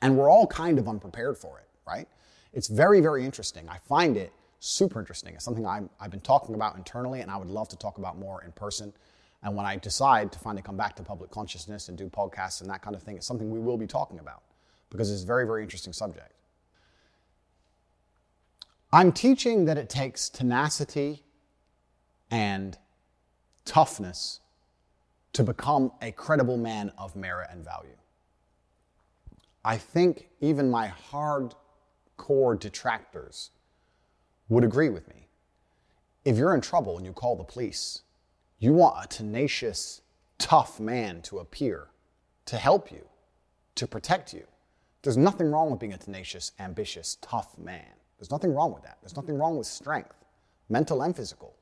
and we're all kind of unprepared for it, right? It's very, very interesting. I find it super interesting. It's something i have been talking about internally and I would love to talk about more in person. And when I decide to finally come back to public consciousness and do podcasts and that kind of thing, it's something we will be talking about because it's a very, very interesting subject. I'm teaching that it takes tenacity and toughness to become a credible man of merit and value. I think even my hardcore detractors would agree with me. If you're in trouble and you call the police, you want a tenacious, tough man to appear to help you, to protect you. There's nothing wrong with being a tenacious, ambitious, tough man. There's nothing wrong with that. There's nothing wrong with strength, mental and physical.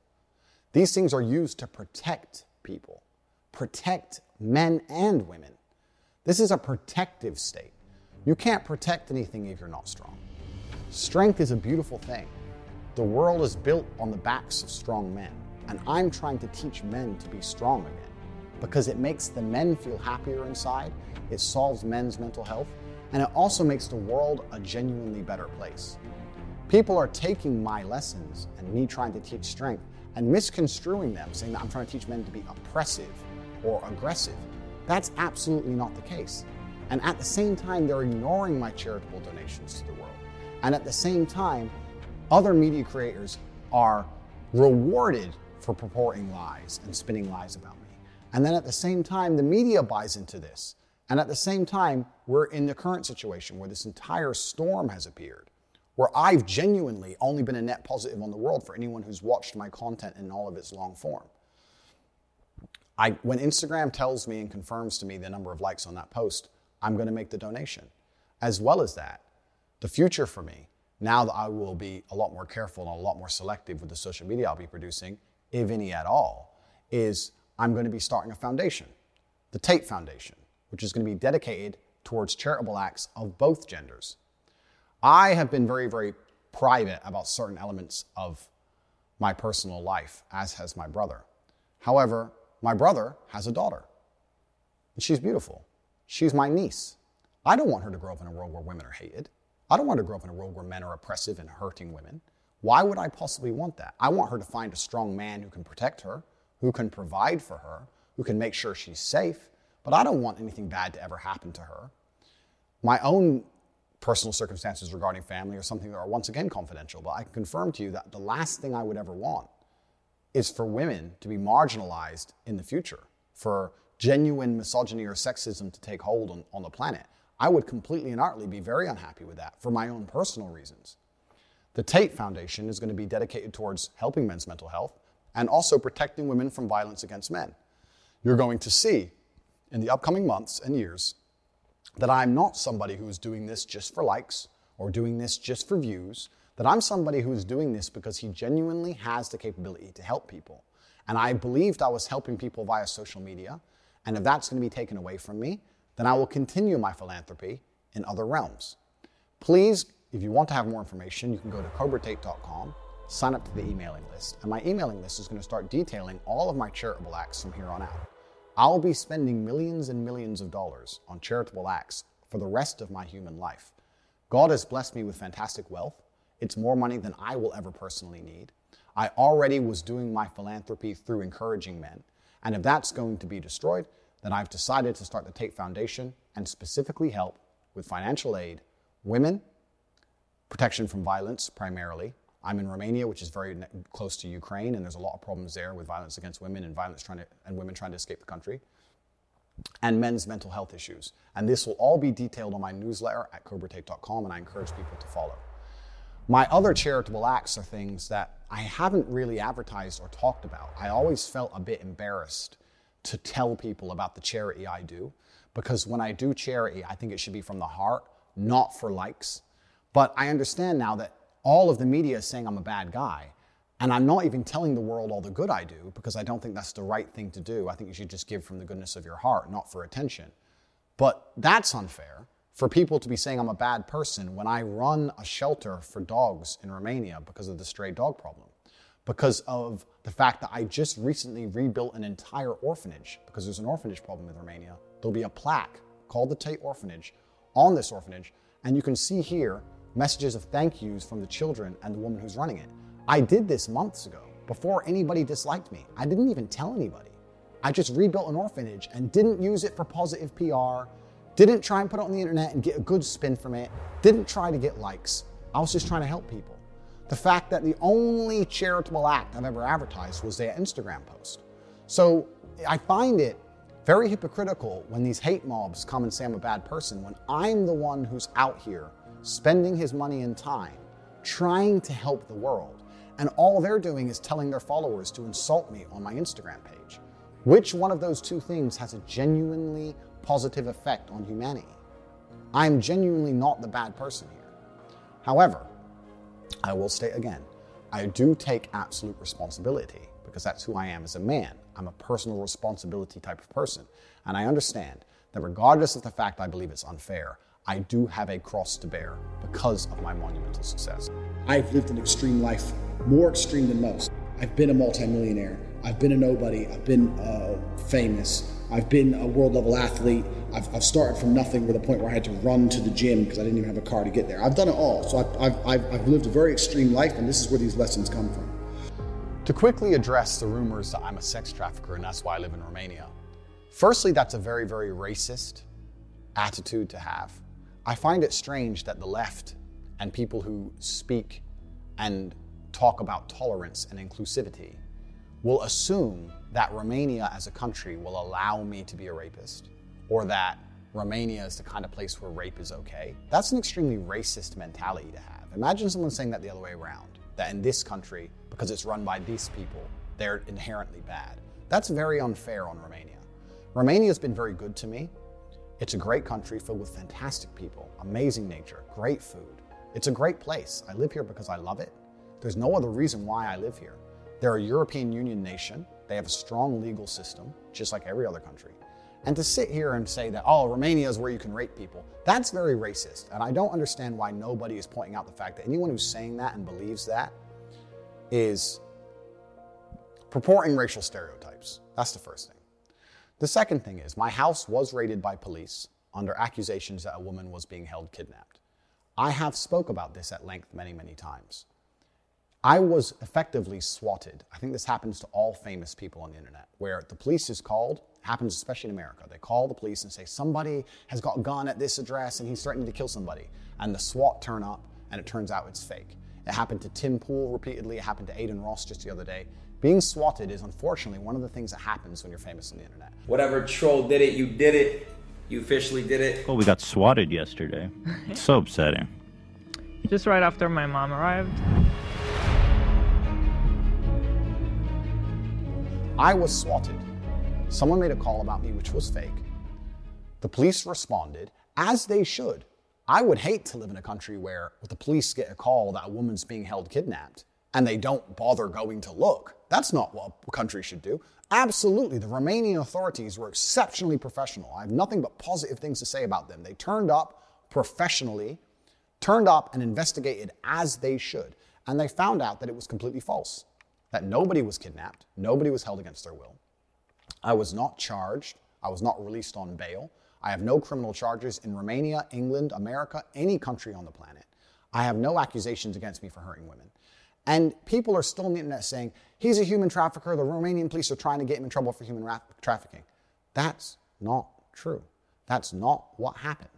These things are used to protect people, protect men and women. This is a protective state. You can't protect anything if you're not strong. Strength is a beautiful thing. The world is built on the backs of strong men, and I'm trying to teach men to be strong again because it makes the men feel happier inside, it solves men's mental health, and it also makes the world a genuinely better place. People are taking my lessons and me trying to teach strength and misconstruing them, saying that I'm trying to teach men to be oppressive or aggressive. That's absolutely not the case. And at the same time, they're ignoring my charitable donations to the world. And at the same time, other media creators are rewarded for purporting lies and spinning lies about me. And then at the same time, the media buys into this. And at the same time, we're in the current situation where this entire storm has appeared where I've genuinely only been a net positive on the world for anyone who's watched my content in all of its long form. I, when Instagram tells me and confirms to me the number of likes on that post, I'm going to make the donation. As well as that, the future for me, now that I will be a lot more careful and a lot more selective with the social media I'll be producing, if any at all, is I'm going to be starting a foundation, the Tate Foundation, which is going to be dedicated towards charitable acts of both genders. I have been very, very private about certain elements of my personal life, as has my brother. However, my brother has a daughter, and she's beautiful. She's my niece. I don't want her to grow up in a world where women are hated. I don't want her to grow up in a world where men are oppressive and hurting women. Why would I possibly want that? I want her to find a strong man who can protect her, who can provide for her, who can make sure she's safe, but I don't want anything bad to ever happen to her. My own personal circumstances regarding family are something that are once again confidential. But I can confirm to you that the last thing I would ever want is for women to be marginalized in the future, for genuine misogyny or sexism to take hold on, on the planet. I would completely and utterly be very unhappy with that for my own personal reasons. The Tate Foundation is going to be dedicated towards helping men's mental health and also protecting women from violence against men. You're going to see in the upcoming months and years that I'm not somebody who is doing this just for likes or doing this just for views, that I'm somebody who is doing this because he genuinely has the capability to help people. And I believed I was helping people via social media, And if that's going to be taken away from me, then I will continue my philanthropy in other realms. Please, if you want to have more information, you can go to cobratate.com, sign up to the emailing list, and my emailing list is going to start detailing all of my charitable acts from here on out. I'll be spending millions and millions of dollars on charitable acts for the rest of my human life. God has blessed me with fantastic wealth. It's more money than I will ever personally need. I already was doing my philanthropy through encouraging men. And if that's going to be destroyed, then I've decided to start the Tate Foundation and specifically help with financial aid, women, protection from violence primarily. I'm in Romania, which is very ne- close to Ukraine, and there's a lot of problems there with violence against women and violence trying to, and women trying to escape the country, and men's mental health issues. And this will all be detailed on my newsletter at cobratate.com, and I encourage people to follow. My other charitable acts are things that I haven't really advertised or talked about. I always felt a bit embarrassed to tell people about the charity I do because when I do charity, I think it should be from the heart, not for likes. But I understand now that all of the media is saying I'm a bad guy. And I'm not even telling the world all the good I do because I don't think that's the right thing to do. I think you should just give from the goodness of your heart, not for attention. But that's unfair for people to be saying I'm a bad person when I run a shelter for dogs in Romania because of the stray dog problem, because of the fact that I just recently rebuilt an entire orphanage because there's an orphanage problem in Romania. There'll be a plaque called the Tate Orphanage on this orphanage, and you can see here messages of thank yous from the children and the woman who's running it. I did this months ago before anybody disliked me. I didn't even tell anybody. I just rebuilt an orphanage and didn't use it for positive PR, didn't try and put it on the internet and get a good spin from it, didn't try to get likes. I was just trying to help people. The fact that the only charitable act I've ever advertised was their Instagram post. So I find it very hypocritical when these hate mobs come and say I'm a bad person when I'm the one who's out here spending his money and time trying to help the world. And all they're doing is telling their followers to insult me on my Instagram page. Which one of those two things has a genuinely positive effect on humanity? I'm genuinely not the bad person here. However, I will state again, I do take absolute responsibility because that's who I am as a man. I'm a personal responsibility type of person. And I understand that regardless of the fact I believe it's unfair, I do have a cross to bear because of my monumental success. I've lived an extreme life, more extreme than most. I've been a multimillionaire. I've been a nobody. I've been uh, famous. I've been a world level athlete. I've, I've, started from nothing with a point where I had to run to the gym because I didn't even have a car to get there. I've done it all. So I've, I've, I've lived a very extreme life, and this is where these lessons come from. To quickly address the rumors that I'm a sex trafficker and that's why I live in Romania, firstly, that's a very, very racist attitude to have. I find it strange that the left and people who speak and talk about tolerance and inclusivity will assume that Romania as a country will allow me to be a rapist or that Romania is the kind of place where rape is okay. That's an extremely racist mentality to have. Imagine someone saying that the other way around that in this country, because it's run by these people, they're inherently bad. That's very unfair on Romania. Romania has been very good to me. It's a great country filled with fantastic people, amazing nature, great food. It's a great place. I live here because I love it. There's no other reason why I live here. They're a European Union nation. They have a strong legal system, just like every other country. And to sit here and say that, oh, Romania is where you can rape people, that's very racist. And I don't understand why nobody is pointing out the fact that anyone who's saying that and believes that is purporting racial stereotypes. That's the first thing. The second thing is, my house was raided by police under accusations that a woman was being held kidnapped. I have spoke about this at length many, many times. I was effectively swatted. I think this happens to all famous people on the internet, where the police is called, happens especially in America. They call the police and say, somebody has got a gun at this address and he's threatening to kill somebody. And the SWAT turn up and it turns out it's fake. It happened to Tim Pool repeatedly, it happened to Adin Ross just the other day. Being swatted is unfortunately one of the things that happens when you're famous on the internet. Whatever troll did it, you did it. You officially did it. Well, we got swatted yesterday. It's so upsetting. Just right after my mom arrived. I was swatted. Someone made a call about me, which was fake. The police responded, as they should. I would hate to live in a country where the police get a call that a woman's being held kidnapped and they don't bother going to look. That's not what a country should do. Absolutely. The Romanian authorities were exceptionally professional. I have nothing but positive things to say about them. They turned up professionally, turned up and investigated as they should. And they found out that it was completely false, that nobody was kidnapped, nobody was held against their will. I was not charged, I was not released on bail. I have no criminal charges in Romania, England, America, any country on the planet. I have no accusations against me for hurting women. And people are still on the internet saying, he's a human trafficker, the Romanian police are trying to get him in trouble for human ra- trafficking. That's not true. That's not what happened.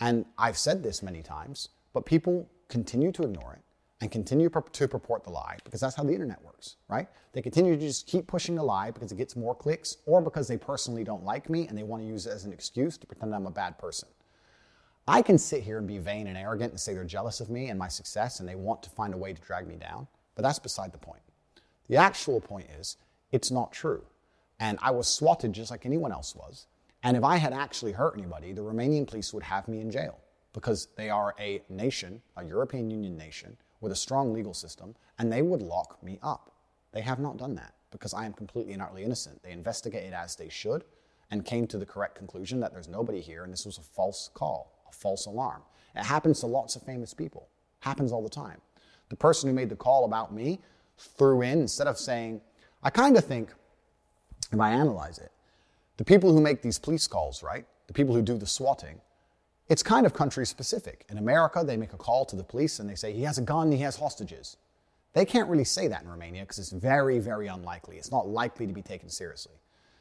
And I've said this many times, but people continue to ignore it and continue to purport the lie because that's how the internet works, right? They continue to just keep pushing the lie because it gets more clicks or because they personally don't like me and they want to use it as an excuse to pretend I'm a bad person. I can sit here and be vain and arrogant and say they're jealous of me and my success and they want to find a way to drag me down, but that's beside the point. The actual point is, it's not true. And I was swatted just like anyone else was. And if I had actually hurt anybody, the Romanian police would have me in jail because they are a nation, a European Union nation, with a strong legal system, and they would lock me up. They have not done that because I am completely and utterly innocent. They investigated as they should and came to the correct conclusion that there's nobody here and this was a false call a false alarm. It happens to lots of famous people. Happens all the time. The person who made the call about me threw in, instead of saying, I kind of think, if I analyze it, the people who make these police calls, right? The people who do the swatting, it's kind of country specific. In America, they make a call to the police and they say, he has a gun, he has hostages. They can't really say that in Romania because it's very, very unlikely. It's not likely to be taken seriously.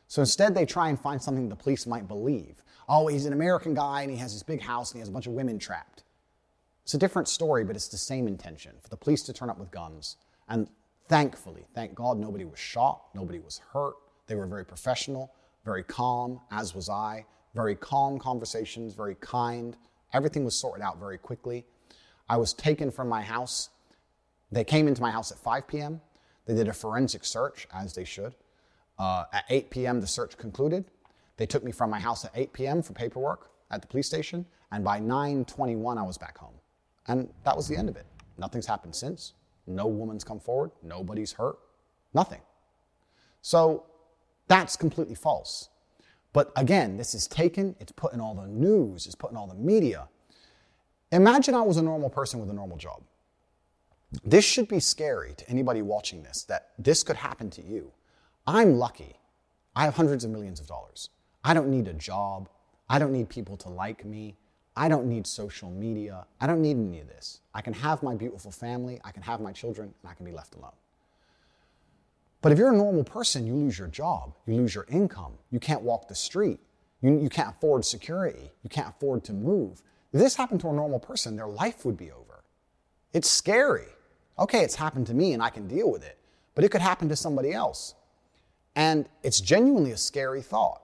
So instead, they try and find something the police might believe. Oh, he's an American guy and he has this big house and he has a bunch of women trapped. It's a different story, but it's the same intention for the police to turn up with guns. And thankfully, thank God, nobody was shot, nobody was hurt. They were very professional, very calm, as was I. Very calm conversations, very kind. Everything was sorted out very quickly. I was taken from my house. They came into my house at 5 p.m. They did a forensic search, as they should. Uh, at 8 p.m., the search concluded. They took me from my house at 8 p.m. for paperwork at the police station, and by 9:21 I was back home. And that was the end of it. Nothing's happened since. No woman's come forward, nobody's hurt, nothing. So that's completely false. But again, this is taken, it's put in all the news, it's put in all the media. Imagine I was a normal person with a normal job. This should be scary to anybody watching this that this could happen to you. I'm lucky. I have hundreds of millions of dollars. I don't need a job. I don't need people to like me. I don't need social media. I don't need any of this. I can have my beautiful family, I can have my children, and I can be left alone. But if you're a normal person, you lose your job, you lose your income, you can't walk the street, you, you can't afford security, you can't afford to move. If this happened to a normal person, their life would be over. It's scary. Okay, it's happened to me and I can deal with it, but it could happen to somebody else. And it's genuinely a scary thought.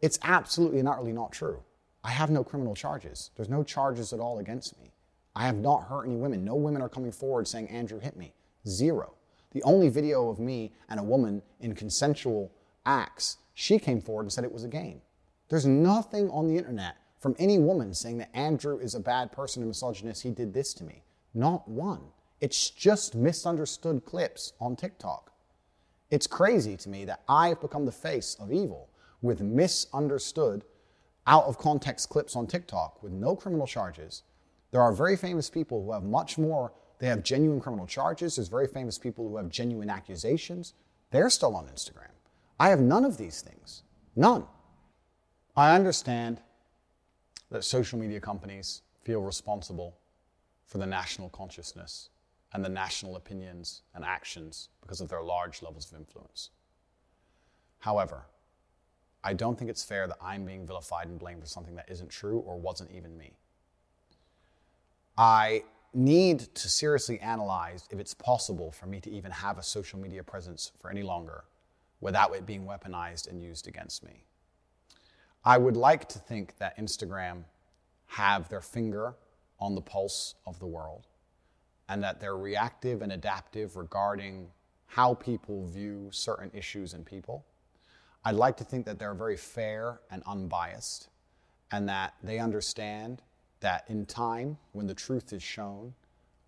It's absolutely and utterly not true. I have no criminal charges. There's no charges at all against me. I have not hurt any women. No women are coming forward saying, Andrew hit me. Zero. The only video of me and a woman in consensual acts, she came forward and said it was a game. There's nothing on the internet from any woman saying that Andrew is a bad person and misogynist, he did this to me. Not one. It's just misunderstood clips on TikTok. It's crazy to me that I've become the face of evil with misunderstood, out of context clips on TikTok with no criminal charges. There are very famous people who have much more, they have genuine criminal charges. There's very famous people who have genuine accusations. They're still on Instagram. I have none of these things. None. I understand that social media companies feel responsible for the national consciousness and the national opinions and actions because of their large levels of influence. However, I don't think it's fair that I'm being vilified and blamed for something that isn't true or wasn't even me. I need to seriously analyze if it's possible for me to even have a social media presence for any longer without it being weaponized and used against me. I would like to think that Instagram have their finger on the pulse of the world and that they're reactive and adaptive regarding how people view certain issues and people. I'd like to think that they're very fair and unbiased and that they understand that in time, when the truth is shown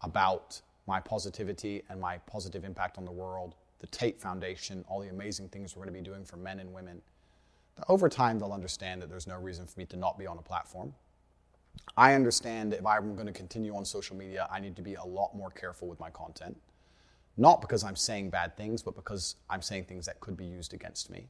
about my positivity and my positive impact on the world, the Tate Foundation, all the amazing things we're going to be doing for men and women, over time they'll understand that there's no reason for me to not be on a platform. I understand that if I'm going to continue on social media, I need to be a lot more careful with my content. Not because I'm saying bad things, but because I'm saying things that could be used against me.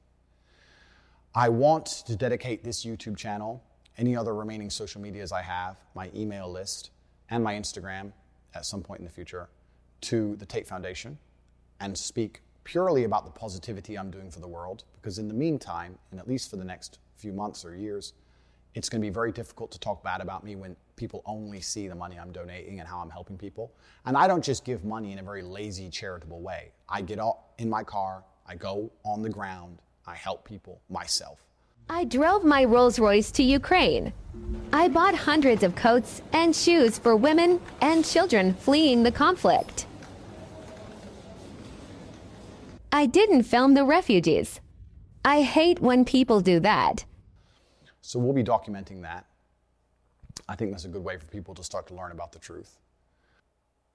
I want to dedicate this YouTube channel, any other remaining social medias I have, my email list, and my Instagram at some point in the future to the Tate Foundation and speak purely about the positivity I'm doing for the world. Because in the meantime, and at least for the next few months or years, it's going to be very difficult to talk bad about me when people only see the money I'm donating and how I'm helping people. And I don't just give money in a very lazy, charitable way. I get out in my car, I go on the ground, I help people myself. I drove my Rolls Royce to Ukraine. I bought hundreds of coats and shoes for women and children fleeing the conflict. I didn't film the refugees. I hate when people do that. So we'll be documenting that. I think that's a good way for people to start to learn about the truth.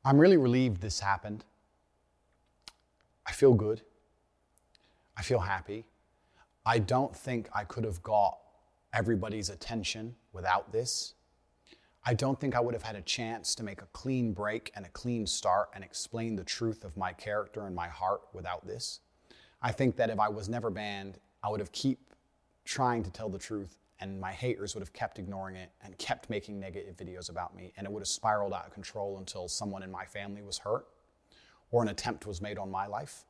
I'm really relieved this happened. I feel good. I feel happy. I don't think I could have got everybody's attention without this. I don't think I would have had a chance to make a clean break and a clean start and explain the truth of my character and my heart without this. I think that if I was never banned, I would have keep trying to tell the truth and my haters would have kept ignoring it and kept making negative videos about me and it would have spiraled out of control until someone in my family was hurt or an attempt was made on my life.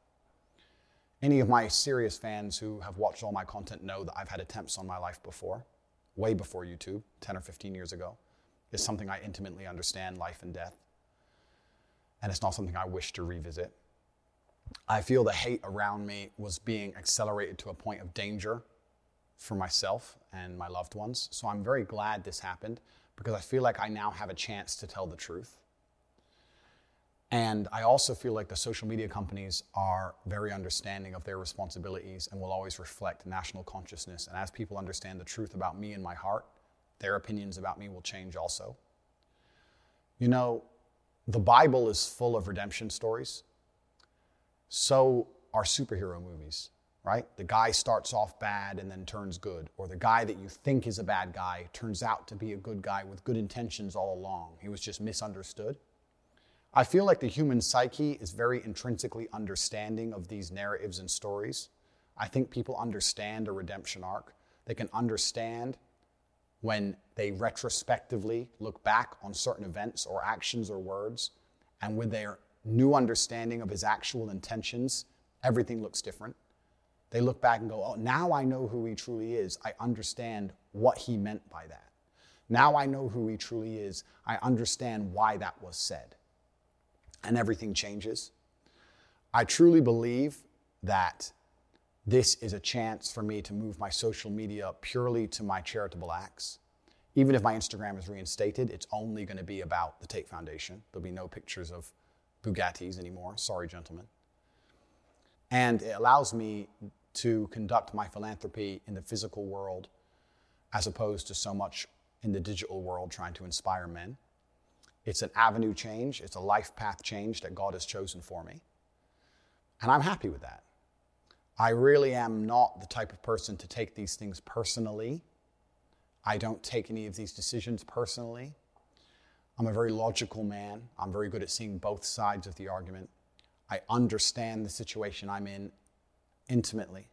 Any of my serious fans who have watched all my content know that I've had attempts on my life before, way before YouTube, 10 or 15 years ago. It's something I intimately understand life and death. And it's not something I wish to revisit. I feel the hate around me was being accelerated to a point of danger for myself and my loved ones. So I'm very glad this happened because I feel like I now have a chance to tell the truth. And I also feel like the social media companies are very understanding of their responsibilities and will always reflect national consciousness. And as people understand the truth about me and my heart, their opinions about me will change also. You know, the Bible is full of redemption stories. So are superhero movies, right? The guy starts off bad and then turns good. Or the guy that you think is a bad guy turns out to be a good guy with good intentions all along. He was just misunderstood. I feel like the human psyche is very intrinsically understanding of these narratives and stories. I think people understand a redemption arc. They can understand when they retrospectively look back on certain events or actions or words, and with their new understanding of his actual intentions, everything looks different. They look back and go, Oh, now I know who he truly is. I understand what he meant by that. Now I know who he truly is. I understand why that was said and everything changes. I truly believe that this is a chance for me to move my social media purely to my charitable acts. Even if my Instagram is reinstated, it's only going to be about the Tate Foundation. There'll be no pictures of Bugattis anymore. Sorry, gentlemen. And it allows me to conduct my philanthropy in the physical world as opposed to so much in the digital world trying to inspire men. It's an avenue change, it's a life path change that God has chosen for me. And I'm happy with that. I really am not the type of person to take these things personally. I don't take any of these decisions personally. I'm a very logical man. I'm very good at seeing both sides of the argument. I understand the situation I'm in intimately.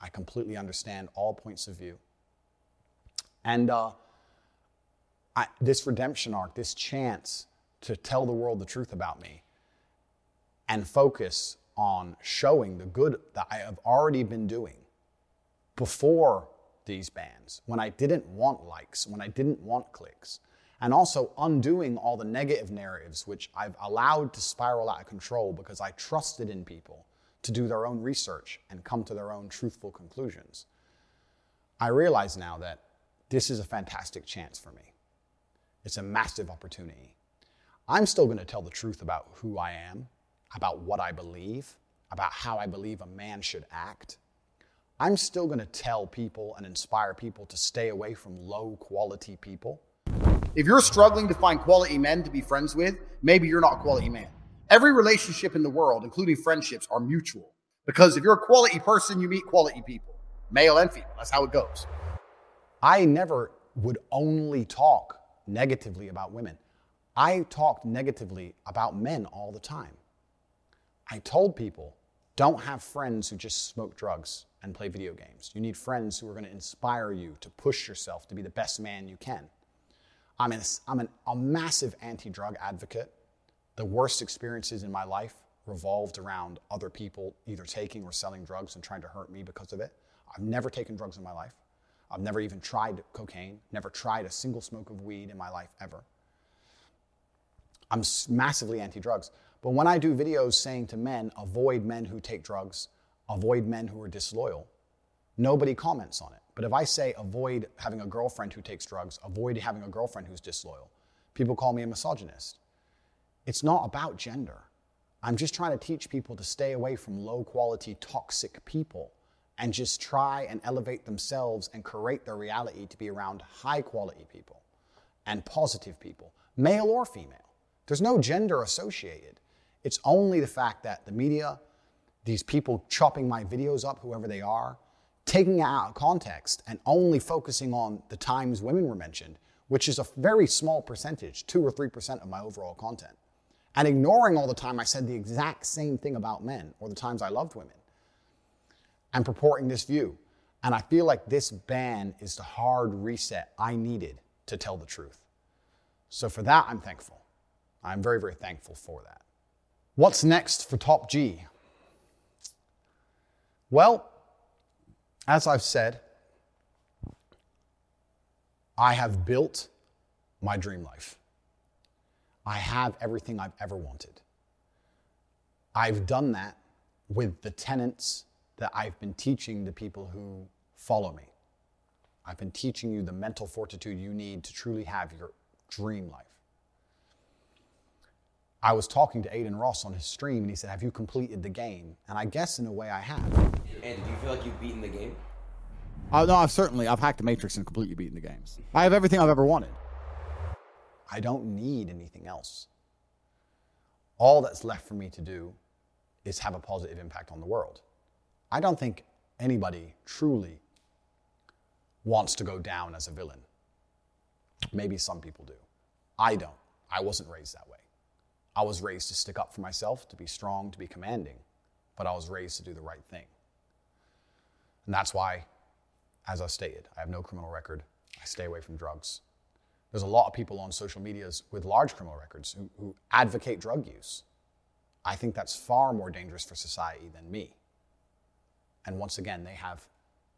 I completely understand all points of view. And uh, I, this redemption arc, this chance to tell the world the truth about me and focus on showing the good that I have already been doing before these bans, when I didn't want likes, when I didn't want clicks, and also undoing all the negative narratives which I've allowed to spiral out of control because I trusted in people to do their own research and come to their own truthful conclusions. I realize now that this is a fantastic chance for me. It's a massive opportunity. I'm still going to tell the truth about who I am, about what I believe, about how I believe a man should act. I'm still going to tell people and inspire people to stay away from low quality people. If you're struggling to find quality men to be friends with, maybe you're not a quality man. Every relationship in the world, including friendships, are mutual. Because if you're a quality person, you meet quality people, male and female. That's how it goes. I never would only talk negatively about women. I talked negatively about men all the time. I told people, don't have friends who just smoke drugs and play video games. You need friends who are going to inspire you to push yourself to be the best man you can. I'm, an, I'm an, a massive anti drug advocate. The worst experiences in my life revolved around other people either taking or selling drugs and trying to hurt me because of it. I've never taken drugs in my life. I've never even tried cocaine, never tried a single smoke of weed in my life ever. I'm massively anti drugs. But when I do videos saying to men, avoid men who take drugs, avoid men who are disloyal, nobody comments on it. But if I say avoid having a girlfriend who takes drugs, avoid having a girlfriend who's disloyal, people call me a misogynist. It's not about gender. I'm just trying to teach people to stay away from low quality, toxic people and just try and elevate themselves and create their reality to be around high quality people and positive people, male or female. There's no gender associated. It's only the fact that the media, these people chopping my videos up, whoever they are, taking it out of context and only focusing on the times women were mentioned, which is a very small percentage, 2 or 3% of my overall content, and ignoring all the time I said the exact same thing about men or the times I loved women, and purporting this view. And I feel like this ban is the hard reset I needed to tell the truth. So for that, I'm thankful. I'm very, very thankful for that. What's next for Top G? Well, as I've said, I have built my dream life. I have everything I've ever wanted. I've done that with the tenets that I've been teaching the people who follow me. I've been teaching you the mental fortitude you need to truly have your dream life. I was talking to Adin Ross on his stream and he said, Have you completed the game? And I guess in a way I have. And do you feel like you've beaten the game? Oh, no, I've certainly, I've hacked the Matrix and completely beaten the games. I have everything I've ever wanted. I don't need anything else. All that's left for me to do is have a positive impact on the world. I don't think anybody truly wants to go down as a villain. Maybe some people do. I don't. I wasn't raised that way. I was raised to stick up for myself, to be strong, to be commanding, but I was raised to do the right thing. And that's why, as I stated, I have no criminal record. I stay away from drugs. There's a lot of people on social medias with large criminal records who, who advocate drug use. I think that's far more dangerous for society than me. And once again, they have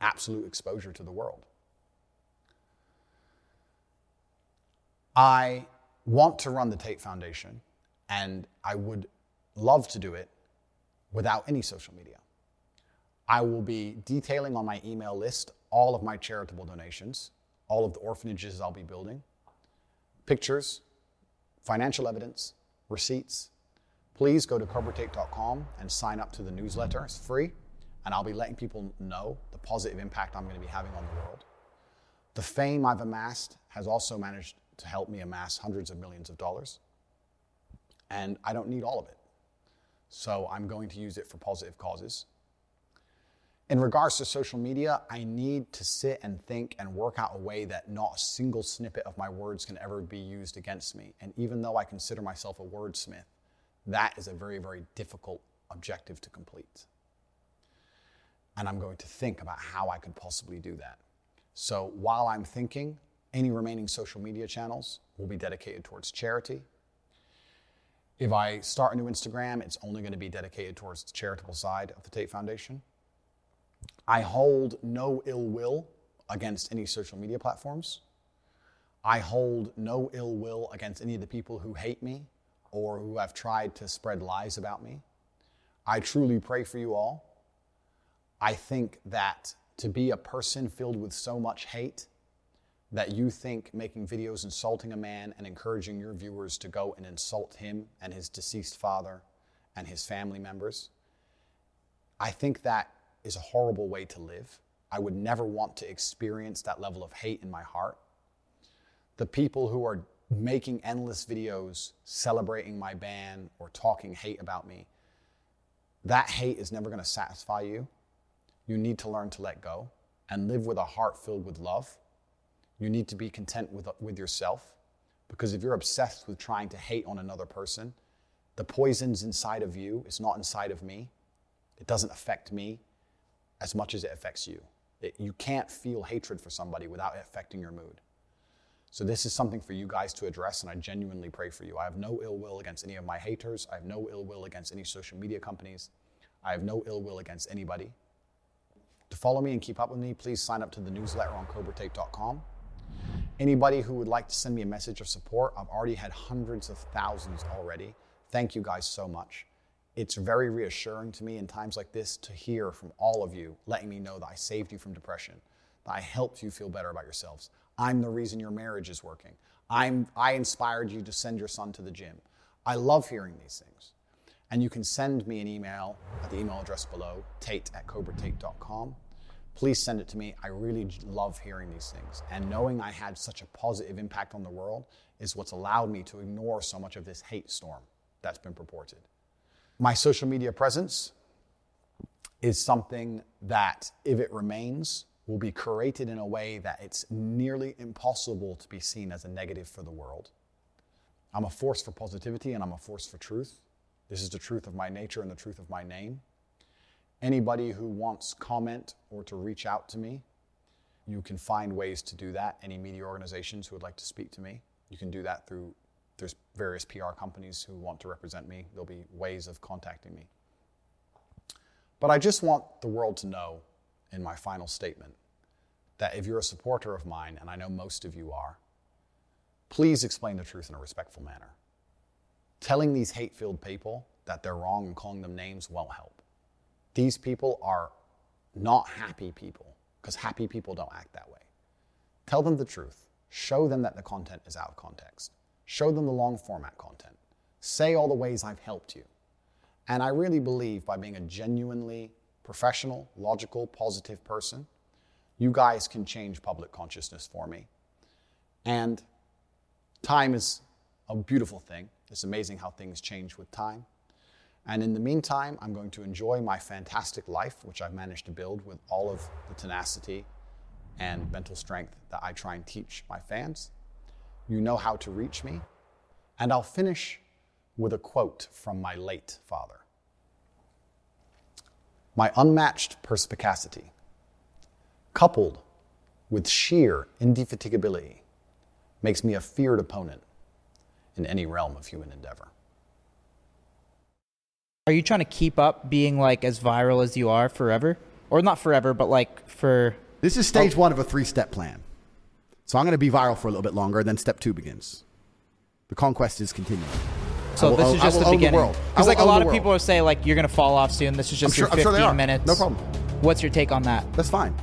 absolute exposure to the world. I want to run the Tate Foundation and I would love to do it without any social media. I will be detailing on my email list all of my charitable donations, all of the orphanages I'll be building, pictures, financial evidence, receipts. Please go to cobratate.com and sign up to the newsletter. It's free, and I'll be letting people know the positive impact I'm going to be having on the world. The fame I've amassed has also managed to help me amass hundreds of millions of dollars and I don't need all of it. So I'm going to use it for positive causes. In regards to social media, I need to sit and think and work out a way that not a single snippet of my words can ever be used against me. And even though I consider myself a wordsmith, that is a very, very difficult objective to complete. And I'm going to think about how I could possibly do that. So while I'm thinking, any remaining social media channels will be dedicated towards charity if I start a new Instagram, it's only going to be dedicated towards the charitable side of the Tate Foundation. I hold no ill will against any social media platforms. I hold no ill will against any of the people who hate me or who have tried to spread lies about me. I truly pray for you all. I think that to be a person filled with so much hate that you think making videos insulting a man and encouraging your viewers to go and insult him and his deceased father and his family members, I think that is a horrible way to live. I would never want to experience that level of hate in my heart. The people who are making endless videos celebrating my ban or talking hate about me, that hate is never going to satisfy you. You need to learn to let go and live with a heart filled with love. You need to be content with, with yourself because if you're obsessed with trying to hate on another person, the poison's inside of you, it's not inside of me. It doesn't affect me as much as it affects you. It, you can't feel hatred for somebody without it affecting your mood. So, this is something for you guys to address, and I genuinely pray for you. I have no ill will against any of my haters. I have no ill will against any social media companies. I have no ill will against anybody. To follow me and keep up with me, please sign up to the newsletter on cobratate.com. Anybody who would like to send me a message of support, I've already had hundreds of thousands already. Thank you guys so much. It's very reassuring to me in times like this to hear from all of you letting me know that I saved you from depression, that I helped you feel better about yourselves. I'm the reason your marriage is working. I'm, I inspired you to send your son to the gym. I love hearing these things. And you can send me an email at the email address below, tate at cobratate.com. Please send it to me. I really love hearing these things. And knowing I had such a positive impact on the world is what's allowed me to ignore so much of this hate storm that's been purported. My social media presence is something that, if it remains, will be curated in a way that it's nearly impossible to be seen as a negative for the world. I'm a force for positivity and I'm a force for truth. This is the truth of my nature and the truth of my name. Anybody who wants comment or to reach out to me, you can find ways to do that. Any media organizations who would like to speak to me, you can do that through there's various PR companies who want to represent me. There'll be ways of contacting me. But I just want the world to know in my final statement that if you're a supporter of mine, and I know most of you are, please explain the truth in a respectful manner. Telling these hate filled people that they're wrong and calling them names won't help. These people are not happy people because happy people don't act that way. Tell them the truth. Show them that the content is out of context. Show them the long format content. Say all the ways I've helped you. And I really believe by being a genuinely professional, logical, positive person, you guys can change public consciousness for me. And time is a beautiful thing. It's amazing how things change with time. And in the meantime, I'm going to enjoy my fantastic life, which I've managed to build with all of the tenacity and mental strength that I try and teach my fans. You know how to reach me. And I'll finish with a quote from my late father My unmatched perspicacity, coupled with sheer indefatigability, makes me a feared opponent in any realm of human endeavor. Are you trying to keep up being like as viral as you are forever? Or not forever, but like for. This is stage oh. one of a three step plan. So I'm going to be viral for a little bit longer, then step two begins. The conquest is continuing. So will, this is just the beginning. Because like a lot of people are saying like you're going to fall off soon. This is just sure, 15 sure minutes. No problem. What's your take on that? That's fine.